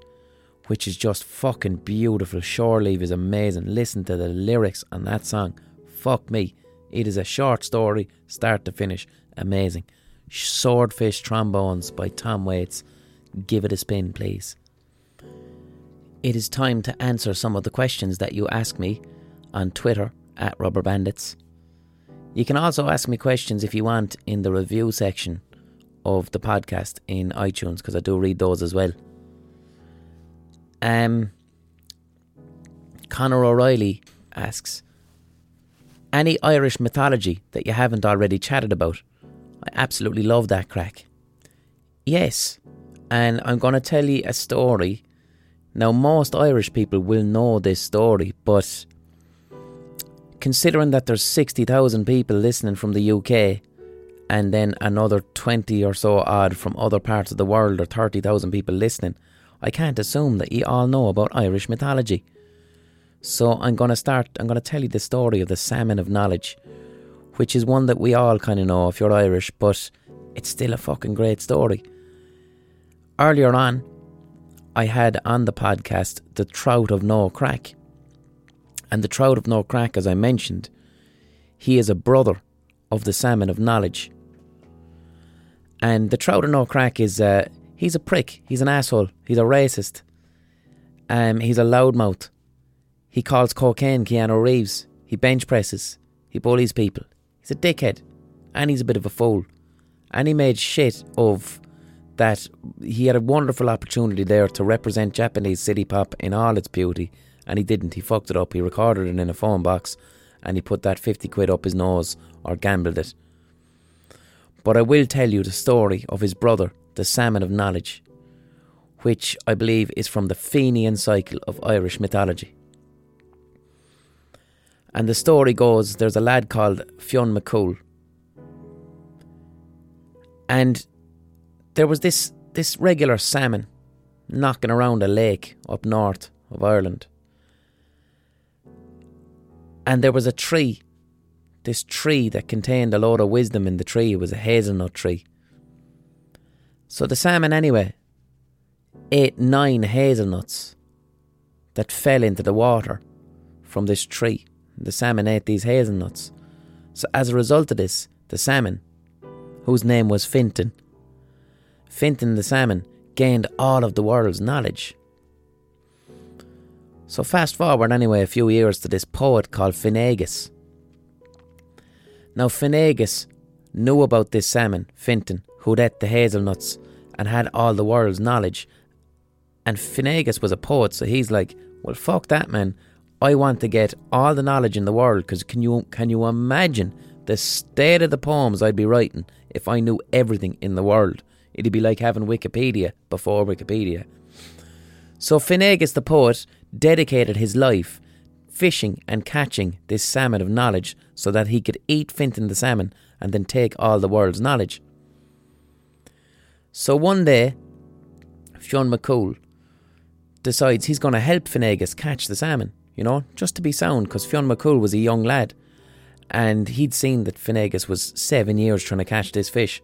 which is just fucking beautiful. Shore Leave is amazing. Listen to the lyrics on that song. Fuck me. It is a short story, start to finish. Amazing. Swordfish Trombones by Tom Waits give it a spin, please. It is time to answer some of the questions that you ask me on Twitter at Rubber Bandits. You can also ask me questions if you want in the review section of the podcast in iTunes because I do read those as well. Um, Connor O'Reilly asks Any Irish mythology that you haven't already chatted about? I absolutely love that crack. Yes, and I'm going to tell you a story. Now, most Irish people will know this story, but considering that there's 60,000 people listening from the UK and then another 20 or so odd from other parts of the world, or 30,000 people listening, I can't assume that you all know about Irish mythology. So I'm going to start, I'm going to tell you the story of the Salmon of Knowledge, which is one that we all kind of know if you're Irish, but it's still a fucking great story. Earlier on, I had on the podcast the Trout of no craic. And the Trout of no craic, as I mentioned, he is a brother of the Salmon of Knowledge. And the Trout of craic is, uh, he's a prick, he's an asshole, he's a racist, um, he's a loudmouth. He calls cocaine Keanu Reeves, he bench presses, he bullies people. He's a dickhead, and he's a bit of a fool. And he made shit of that he had a wonderful opportunity there to represent Japanese city pop in all its beauty, and he didn't. He fucked it up. He recorded it in a phone box, and he put that 50 quid up his nose or gambled it. But I will tell you the story of his brother, the Salmon of Knowledge, which I believe is from the Fenian cycle of Irish mythology. And the story goes there's a lad called Fionn McCool. And there was this this regular salmon knocking around a lake up north of Ireland. And there was a tree, this tree that contained a load of wisdom in the tree. Was a hazelnut tree. So the salmon, anyway, ate nine hazelnuts that fell into the water from this tree. The salmon ate these hazelnuts. So, as a result of this, the salmon, whose name was Fintan, Fintan the salmon gained all of the world's knowledge. So, fast forward anyway a few years to this poet called Finnegas. Now, Finnegas knew about this salmon, Fintan, who'd ate the hazelnuts and had all the world's knowledge. And Finnegas was a poet, so he's like, well, fuck that, man. I want to get all the knowledge in the world because can you can you imagine the state of the poems I'd be writing if I knew everything in the world? It'd be like having Wikipedia before Wikipedia. So Finnegas the poet dedicated his life fishing and catching this salmon of knowledge so that he could eat Fintan the salmon and then take all the world's knowledge. So one day, Fionn McCool decides he's going to help Finnegas catch the salmon, you know, just to be sound, because Fionn McCool was a young lad and he'd seen that Finnegas was seven years trying to catch this fish.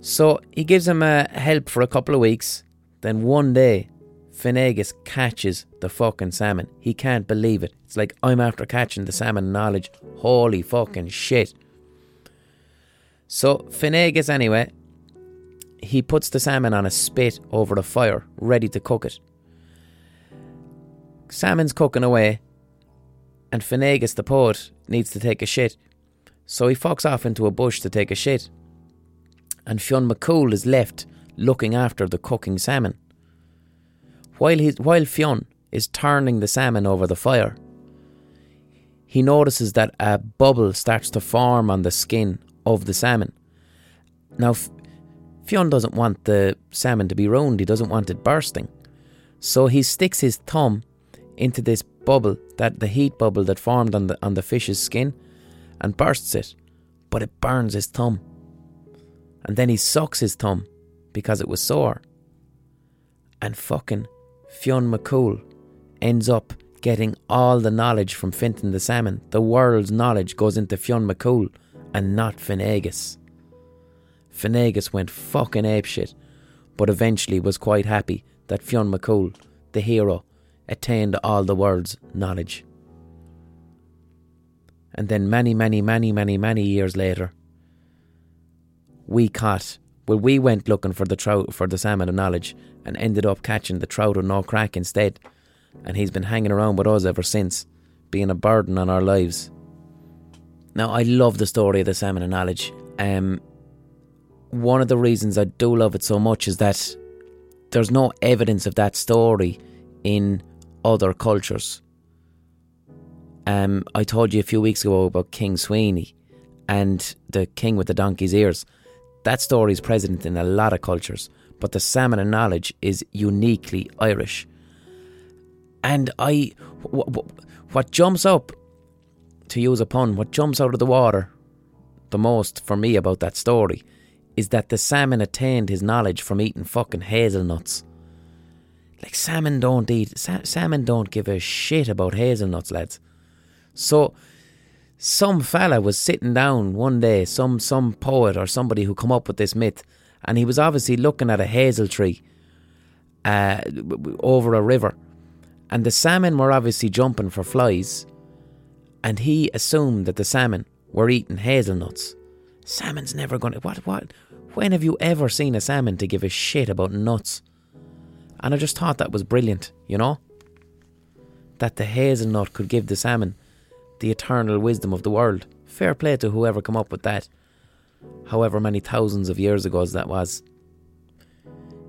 So he gives him a help for a couple of weeks. Then one day, Finnegas catches the fucking salmon. He can't believe it. It's like I'm after catching the salmon knowledge. Holy fucking shit. So Finnegas anyway, he puts the salmon on a spit over the fire, ready to cook it. Salmon's cooking away, and Finnegas the poet needs to take a shit. So he fucks off into a bush to take a shit. And Fionn McCool is left looking after the cooking salmon. While, he, while Fionn is turning the salmon over the fire, he notices that a bubble starts to form on the skin of the salmon. Now, Fionn doesn't want the salmon to be ruined, he doesn't want it bursting. So he sticks his thumb into this bubble, that the heat bubble that formed on the on the fish's skin, and bursts it, but it burns his thumb. And then he sucks his thumb because it was sore. And fucking Fionn McCool ends up getting all the knowledge from Fintan the salmon. The world's knowledge goes into Fionn McCool and not Finnegas. Finnegas went fucking apeshit, but eventually was quite happy that Fionn McCool, the hero, attained all the world's knowledge. And then many, many, many, many, many years later, we caught well, we went looking for the trout for the salmon of knowledge and ended up catching the trout of no craic instead. And he's been hanging around with us ever since, being a burden on our lives. Now I love the story of the salmon of knowledge. Um, one of the reasons I do love it so much is that there's no evidence of that story in other cultures. Um, I told you a few weeks ago about King Sweeney and the king with the donkey's ears. That story is present in a lot of cultures, but the salmon of knowledge is uniquely Irish. And I, what jumps up, to use a pun, what jumps out of the water the most for me about that story is that the salmon attained his knowledge from eating fucking hazelnuts. Like salmon don't eat, sa- salmon don't give a shit about hazelnuts, lads. So some fella was sitting down one day, some some poet or somebody who come up with this myth, and he was obviously looking at a hazel tree uh, over a river, and the salmon were obviously jumping for flies, and he assumed that the salmon were eating hazelnuts. Salmon's never going to what what. When have you ever seen a salmon to give a shit about nuts? And I just thought that was brilliant, you know? That the hazelnut could give the salmon the eternal wisdom of the world. Fair play to whoever come up with that, however many thousands of years ago as that was.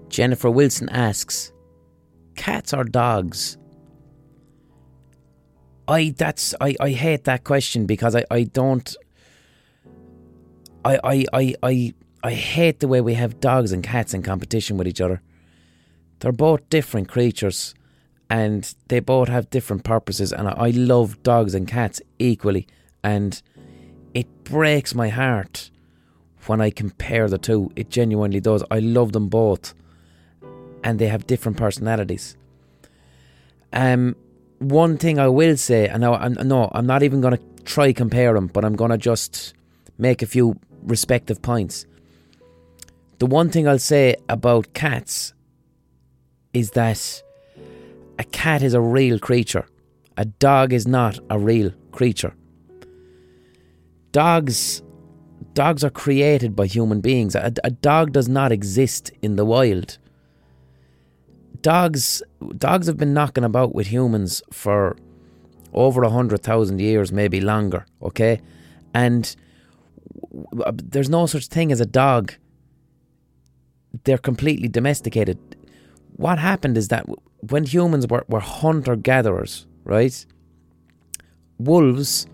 Jennifer Wilson asks, cats or dogs? I that's I, I hate that question because I, I don't I, I I I I hate the way we have dogs and cats in competition with each other. They're both different creatures and they both have different purposes and I, I love dogs and cats equally and it breaks my heart when I compare the two. It genuinely does. I love them both and they have different personalities. Um one thing I will say, and now I'm, no, I'm not even going to try compare them, but I'm going to just make a few respective points. The one thing I'll say about cats is that a cat is a real creature. A dog is not a real creature. Dogs dogs are created by human beings. A, a dog does not exist in the wild. Dogs dogs have been knocking about with humans for over a hundred thousand years, maybe longer. Okay, and there's no such thing as a dog. They're completely domesticated. What happened is that when humans were, were hunter gatherers, right? Wolves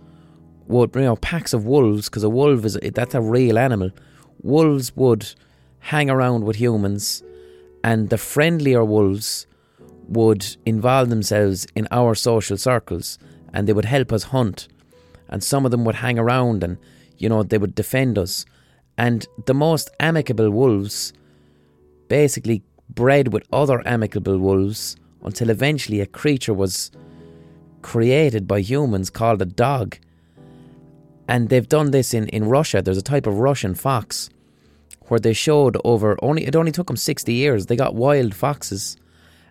would, you know, packs of wolves, because a wolf is that's a real animal. Wolves would hang around with humans, and the friendlier wolves would involve themselves in our social circles and they would help us hunt. And some of them would hang around and, you know, they would defend us. And the most amicable wolves basically bred with other amicable wolves until eventually a creature was created by humans called a dog. And they've done this in, in Russia. There's a type of Russian fox where they showed over only it only took them 60 years. They got wild foxes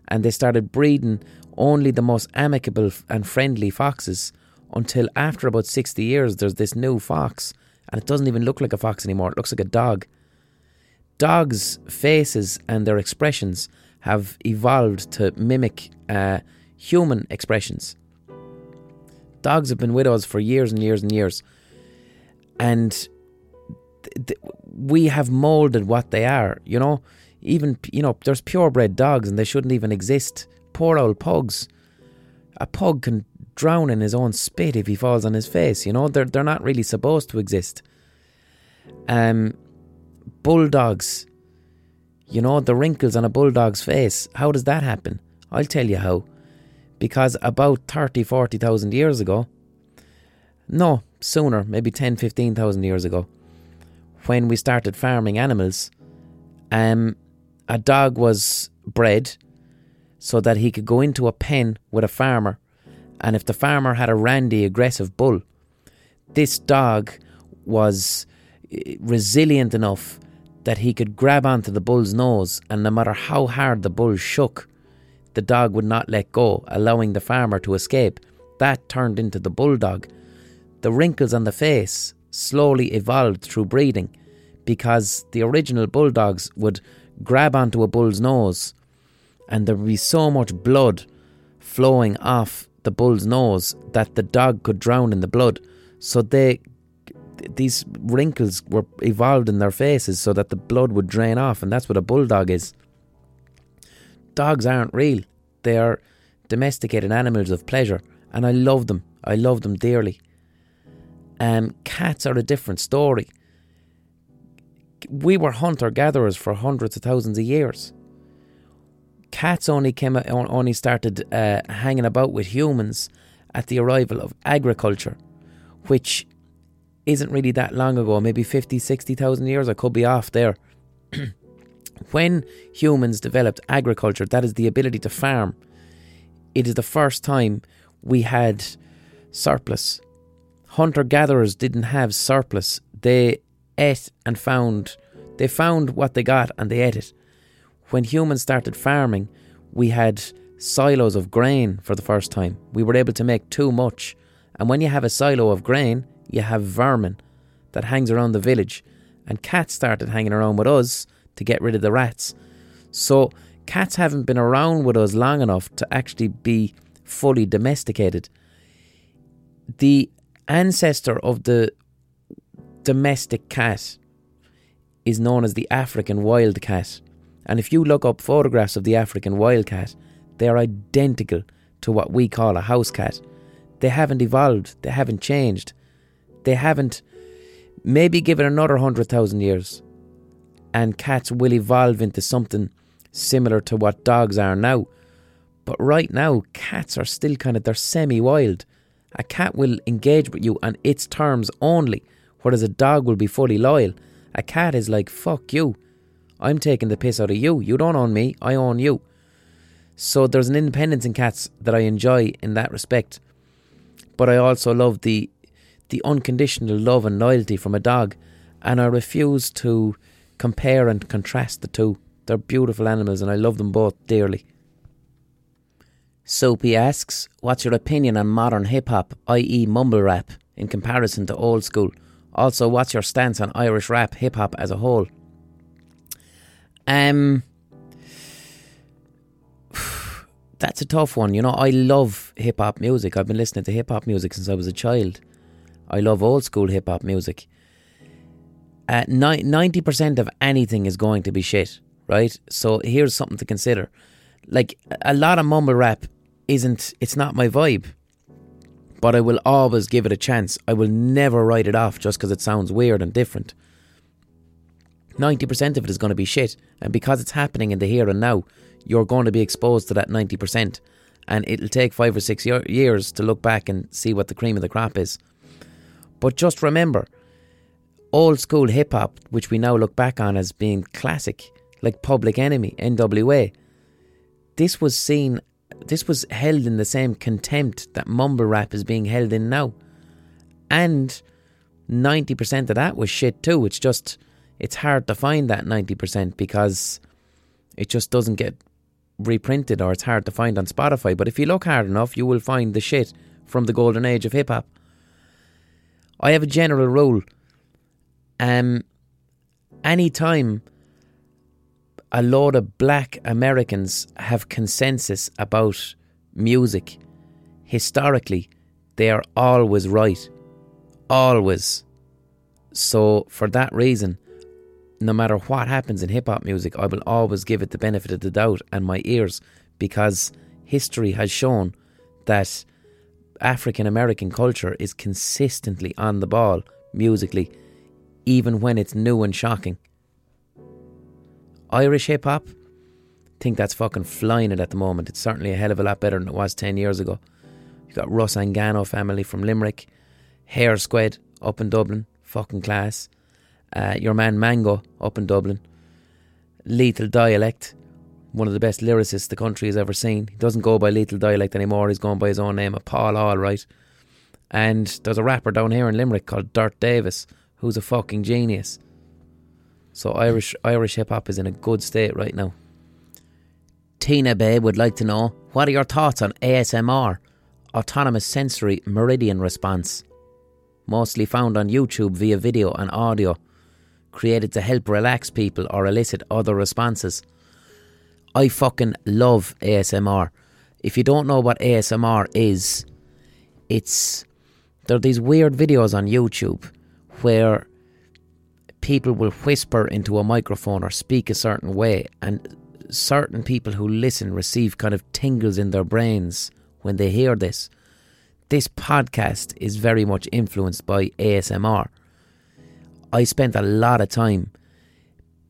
and they started breeding only the most amicable and friendly foxes until after about 60 years there's this new fox and it doesn't even look like a fox anymore. It looks like a dog. Dogs' faces and their expressions have evolved to mimic uh, human expressions. Dogs have been with us for years and years and years, and th- th- we have molded what they are. You know, even you know, there's purebred dogs, and they shouldn't even exist. Poor old pugs. A pug can drown in his own spit if he falls on his face. You know, they're they're not really supposed to exist. Um, bulldogs. You know, the wrinkles on a bulldog's face. How does that happen? I'll tell you how because about 30, 40,000 years ago, no, sooner, maybe 10, 15,000 years ago, when we started farming animals, um, a dog was bred so that he could go into a pen with a farmer, and if the farmer had a randy, aggressive bull, this dog was eh, resilient enough that he could grab onto the bull's nose, and no matter how hard the bull shook, the dog would not let go, allowing the farmer to escape. That turned into the bulldog. The wrinkles on the face slowly evolved through breeding because the original bulldogs would grab onto a bull's nose and there would be so much blood flowing off the bull's nose that the dog could drown in the blood. So they these wrinkles were evolved in their faces so that the blood would drain off and that's what a bulldog is dogs aren't real. They are domesticated animals of pleasure, and I love them. I love them dearly. Um, cats are a different story. We were hunter gatherers for hundreds of thousands of years. Cats only came only started uh, hanging about with humans at the arrival of agriculture, which isn't really that long ago, maybe 50, 60,000 years. I could be off there. When humans developed agriculture, that is the ability to farm, it is the first time we had surplus. Hunter gatherers didn't have surplus. They ate and found, they found what they got and they ate it. When humans started farming, we had silos of grain for the first time. We were able to make too much. And when you have a silo of grain, you have vermin that hangs around the village. And cats started hanging around with us to get rid of the rats. So cats haven't been around with us long enough to actually be fully domesticated. The ancestor of the domestic cat is known as the African wild cat. And if you look up photographs of the African wild cat, they are identical to what we call a house cat. They haven't evolved, they haven't changed, they haven't. Maybe give it another hundred thousand years, and cats will evolve into something similar to what dogs are now. But right now, cats are still kind of, they're semi wild. A cat will engage with you on its terms only, whereas a dog will be fully loyal. A cat is like, fuck you. I'm taking the piss out of you. You don't own me, I own you. So there's an independence in cats that I enjoy in that respect. But I also love the the unconditional love and loyalty from a dog, and I refuse to compare and contrast the two. They're beautiful animals and I love them both dearly. Soapy asks, What's your opinion on modern hip hop, i.e., mumble rap, in comparison to old school? Also, what's your stance on Irish rap, hip hop as a whole? Um, that's a tough one. You know, I love hip hop music. I've been listening to hip hop music since I was a child. I love old school hip hop music uh, 90% of anything is going to be shit, right? So here's something to consider. Like, a lot of mumble rap isn't, it's not my vibe, but I will always give it a chance. I will never write it off just because it sounds weird and different. 90% of it is going to be shit. And because it's happening in the here and now, you're going to be exposed to that 90%. And it'll take five or six year- years to look back and see what the cream of the crop is. But just remember, old school hip hop, which we now look back on as being classic, like Public Enemy, NWA, this was seen, this was held in the same contempt that mumble rap is being held in now. And 90% of that was shit too. It's just, it's hard to find that 90% because it just doesn't get reprinted or it's hard to find on Spotify. But if you look hard enough, you will find the shit from the golden age of hip hop. I have a general rule. Um, anytime a lot of black Americans have consensus about music, historically, they are always right. Always. So, for that reason, no matter what happens in hip hop music, I will always give it the benefit of the doubt and my ears because history has shown that African American culture is consistently on the ball musically, even when it's new and shocking. Irish hip hop, think that's fucking flying it at the moment. It's certainly a hell of a lot better than it was 10 years ago. You got Rusangano Family from Limerick, Hare Squead up in Dublin, fucking class. Uh, your man Mango up in Dublin. Lethal Dialect, one of the best lyricists the country has ever seen. He doesn't go by Lethal Dialect anymore, he's going by his own name, of Paul Alwright? And there's a rapper down here in Limerick called Dirt Davis, who's a fucking genius. So Irish Irish hip hop is in a good state right now. Tina Bay would like to know what are your thoughts on ASMR, autonomous sensory meridian response, mostly found on YouTube via video and audio, created to help relax people or elicit other responses. I fucking love ASMR. If you don't know what ASMR is, it's there are these weird videos on YouTube where people will whisper into a microphone or speak a certain way, and certain people who listen receive kind of tingles in their brains when they hear this. This podcast is very much influenced by ASMR. I spent a lot of time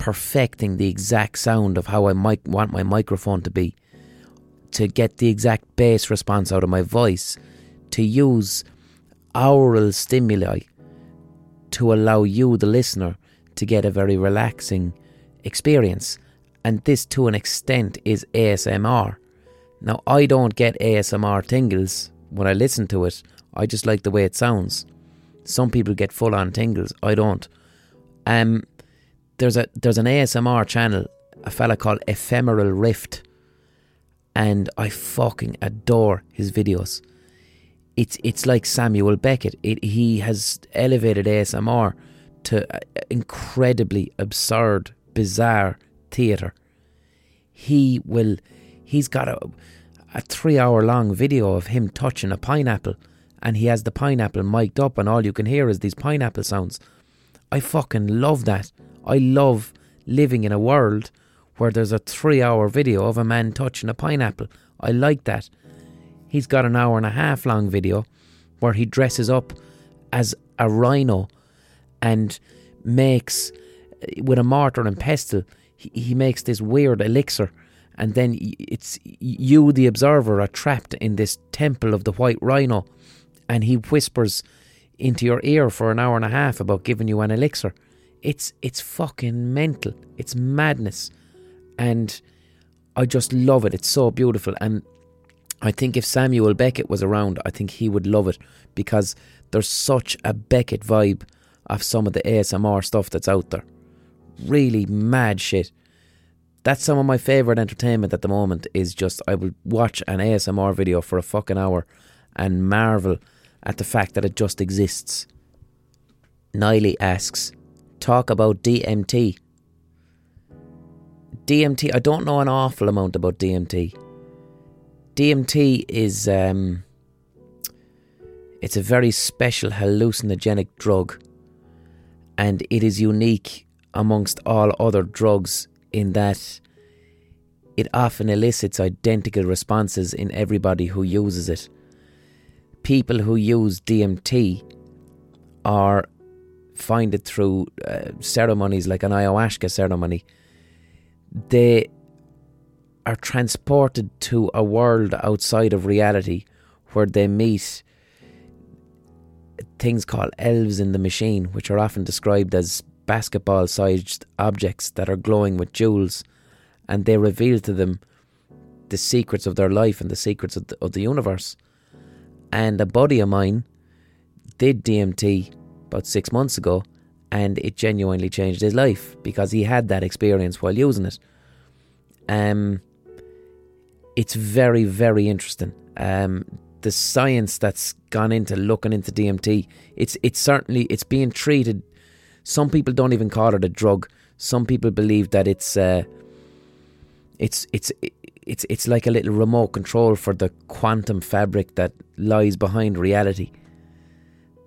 perfecting the exact sound of how I might want my microphone to be, to get the exact bass response out of my voice, to use aural stimuli to allow you, the listener, to get a very relaxing experience. And this, to an extent, is ASMR. Now, I don't get ASMR tingles when I listen to it, I just like the way it sounds. Some people get full on tingles, I don't. Um, there's a there's an ASMR channel, a fella called Ephemeral Rift, and I fucking adore his videos. It's it's like Samuel Beckett. It, he has elevated ASMR to incredibly absurd, bizarre theatre. He will. He's got a a three hour long video of him touching a pineapple, and he has the pineapple mic'd up, and all you can hear is these pineapple sounds. I fucking love that. I love living in a world where there's a three hour video of a man touching a pineapple. I like that. He's got an hour and a half long video where he dresses up as a rhino and makes, eh, with a mortar and pestle, he, he makes this weird elixir. And then it's you, the observer, are trapped in this temple of the white rhino. And he whispers into your ear for an hour and a half about giving you an elixir. It's it's fucking mental. It's madness. And I just love it. It's so beautiful. And I think if Samuel Beckett was around, I think he would love it because there's such a Beckett vibe of some of the ASMR stuff that's out there. Really mad shit. That's some of my favourite entertainment at the moment is just I will watch an ASMR video for a fucking hour and marvel at the fact that it just exists. Niley asks, talk about DMT. DMT, I don't know an awful amount about DMT. DMT is um, it's a very special hallucinogenic drug and it is unique amongst all other drugs in that it often elicits identical responses in everybody who uses it. People who use DMT are find it through uh, ceremonies like an ayahuasca ceremony, they are transported to a world outside of reality where they meet things called elves in the machine, which are often described as basketball sized objects that are glowing with jewels, and they reveal to them the secrets of their life and the secrets of the, of the universe. And a buddy of mine did DMT about six months ago, and it genuinely changed his life because he had that experience while using it. Um, it's very, very interesting. Um, the science that's gone into looking into DMT, it's it's certainly it's being treated. Some people don't even call it a drug. Some people believe that it's uh, it's it's it's it's like a little remote control for the quantum fabric that lies behind reality.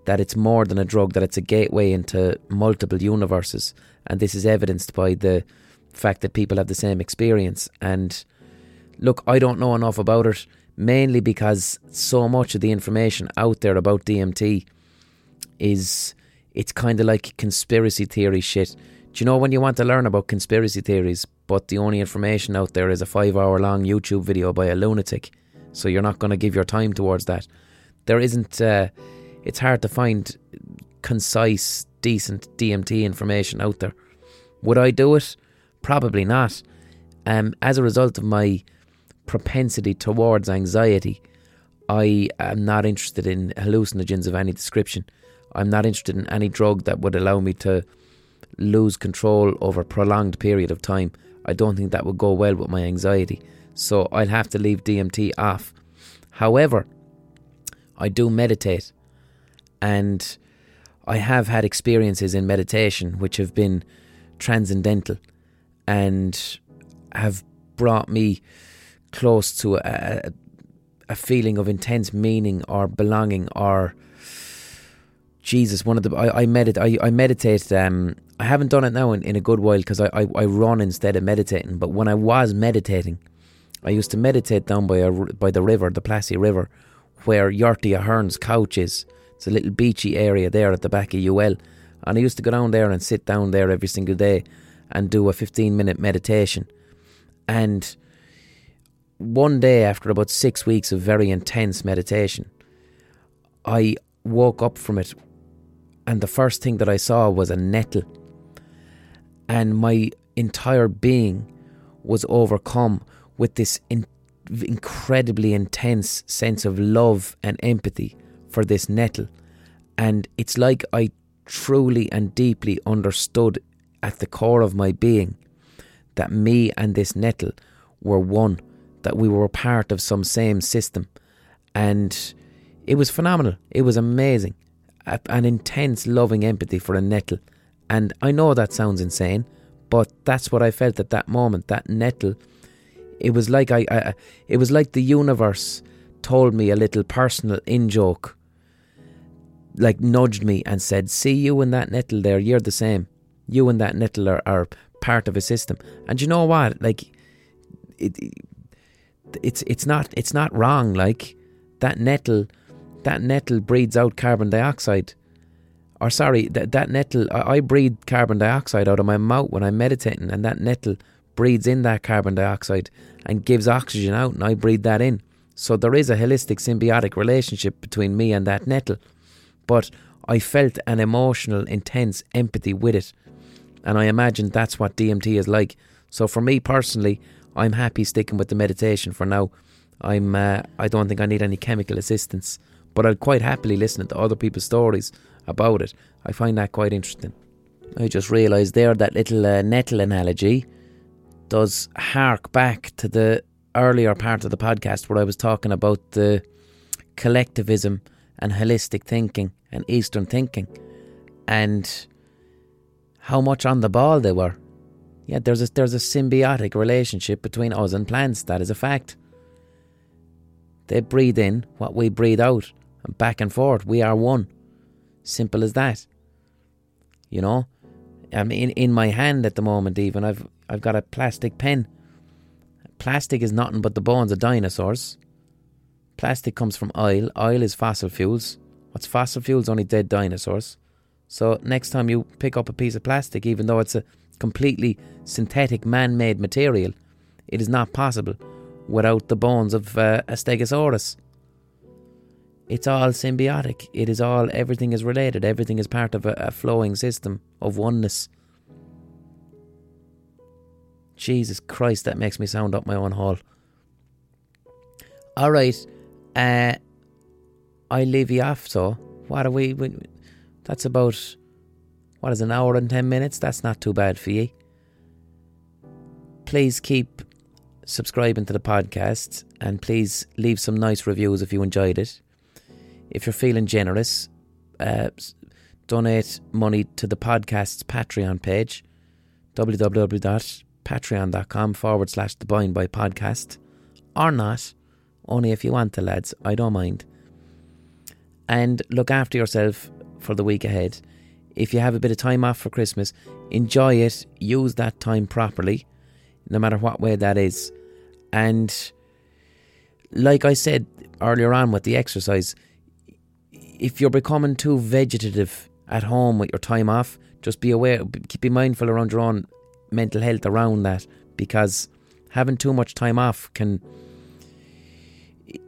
That it's more than a drug. That it's a gateway into multiple universes, and this is evidenced by the fact that people have the same experience. And look, I don't know enough about it mainly because so much of the information out there about DMT is it's kind of like conspiracy theory shit. Do you know when you want to learn about conspiracy theories, but the only information out there is a five hour long YouTube video by a lunatic, so you're not going to give your time towards that? There isn't, uh, it's hard to find concise, decent DMT information out there. Would I do it? Probably not. Um, as a result of my propensity towards anxiety, I am not interested in hallucinogens of any description. I'm not interested in any drug that would allow me to lose control over a prolonged period of time. I don't think that would go well with my anxiety. So I'll have to leave DMT off. However, I do meditate and I have had experiences in meditation which have been transcendental and have brought me close to a, a feeling of intense meaning or belonging or Jesus, one of the I, I medit I, I meditate. Um, I haven't done it now in, in a good while because I, I, I run instead of meditating. But when I was meditating, I used to meditate down by a, by the river, the Plassey River, where Yorty Ahern's couch is. It's a little beachy area there at the back of UL, and I used to go down there and sit down there every single day and do a fifteen minute meditation. And one day after about six weeks of very intense meditation, I woke up from it, and the first thing that I saw was a nettle, and my entire being was overcome with this in- incredibly intense sense of love and empathy for this nettle. And it's like I truly and deeply understood at the core of my being that me and this nettle were one that we were part of some same system. And it was phenomenal. It was amazing. An intense, loving empathy for a nettle. And I know that sounds insane, but that's what I felt at that moment. That nettle, it was like I, I it was like the universe told me a little personal in joke, like nudged me and said, "See you and that nettle there. You're the same. You and that nettle are, are part of a system." And you know what? Like, it, it's it's not it's not wrong. Like that nettle, that nettle breathes out carbon dioxide. Or sorry, that that nettle, I, I breathe carbon dioxide out of my mouth when I'm meditating, and that nettle breathes in that carbon dioxide and gives oxygen out, and I breathe that in. So there is a holistic symbiotic relationship between me and that nettle. But I felt an emotional, intense empathy with it. And I imagine that's what DMT is like. So for me personally, I'm happy sticking with the meditation for now. I'm uh, I don't think I need any chemical assistance, but I'd quite happily listen to other people's stories about it. I find that quite interesting. I just realised there that little uh, nettle analogy does hark back to the earlier part of the podcast where I was talking about the collectivism and holistic thinking and Eastern thinking and how much on the ball they were yeah, there's a, there's a symbiotic relationship between us and plants. That is a fact. They breathe in what we breathe out, and back and forth. We are one. Simple as that. You know, I mean, in, in my hand at the moment, even I've I've got a plastic pen. Plastic is nothing but the bones of dinosaurs. Plastic comes from oil. Oil is fossil fuels. What's fossil fuels? Only dead dinosaurs. So next time you pick up a piece of plastic, even though it's a completely synthetic man made material, it is not possible without the bones of uh, a stegosaurus. It's all symbiotic. It is all, everything is related. Everything is part of a, a flowing system of oneness. Jesus Christ, that makes me sound up my own hole. All right, uh, I leave you off. So, what are we? we that's about what is an hour and ten minutes. That's not too bad for you. Please keep subscribing to the podcast and please leave some nice reviews if you enjoyed it. If you're feeling generous, uh, donate money to the podcast's Patreon page www.patreon.com forward slash the Blindboy podcast or not, only if you want to, lads. I don't mind. And look after yourself for the week ahead. If you have a bit of time off for Christmas, enjoy it, use that time properly, no matter what way that is. And like I said earlier on with the exercise, if you're becoming too vegetative at home with your time off, just be aware, keep be mindful around your own mental health around that because having too much time off can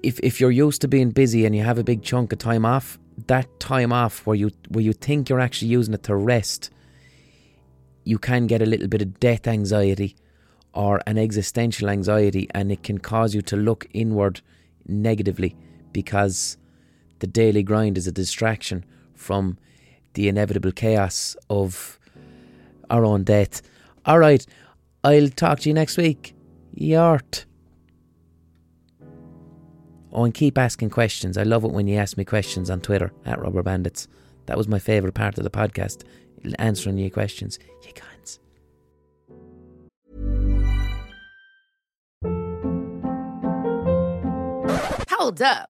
if if you're used to being busy and you have a big chunk of time off, that time off where you where you think you're actually using it to rest, you can get a little bit of death anxiety or an existential anxiety and it can cause you to look inward negatively because the daily grind is a distraction from the inevitable chaos of our own death. All right, I'll talk to you next week. Yart. Oh, and keep asking questions. I love it when you ask me questions on Twitter at Rubber Bandits. That was my favourite part of the podcast, answering your questions. You cunts. Hold up.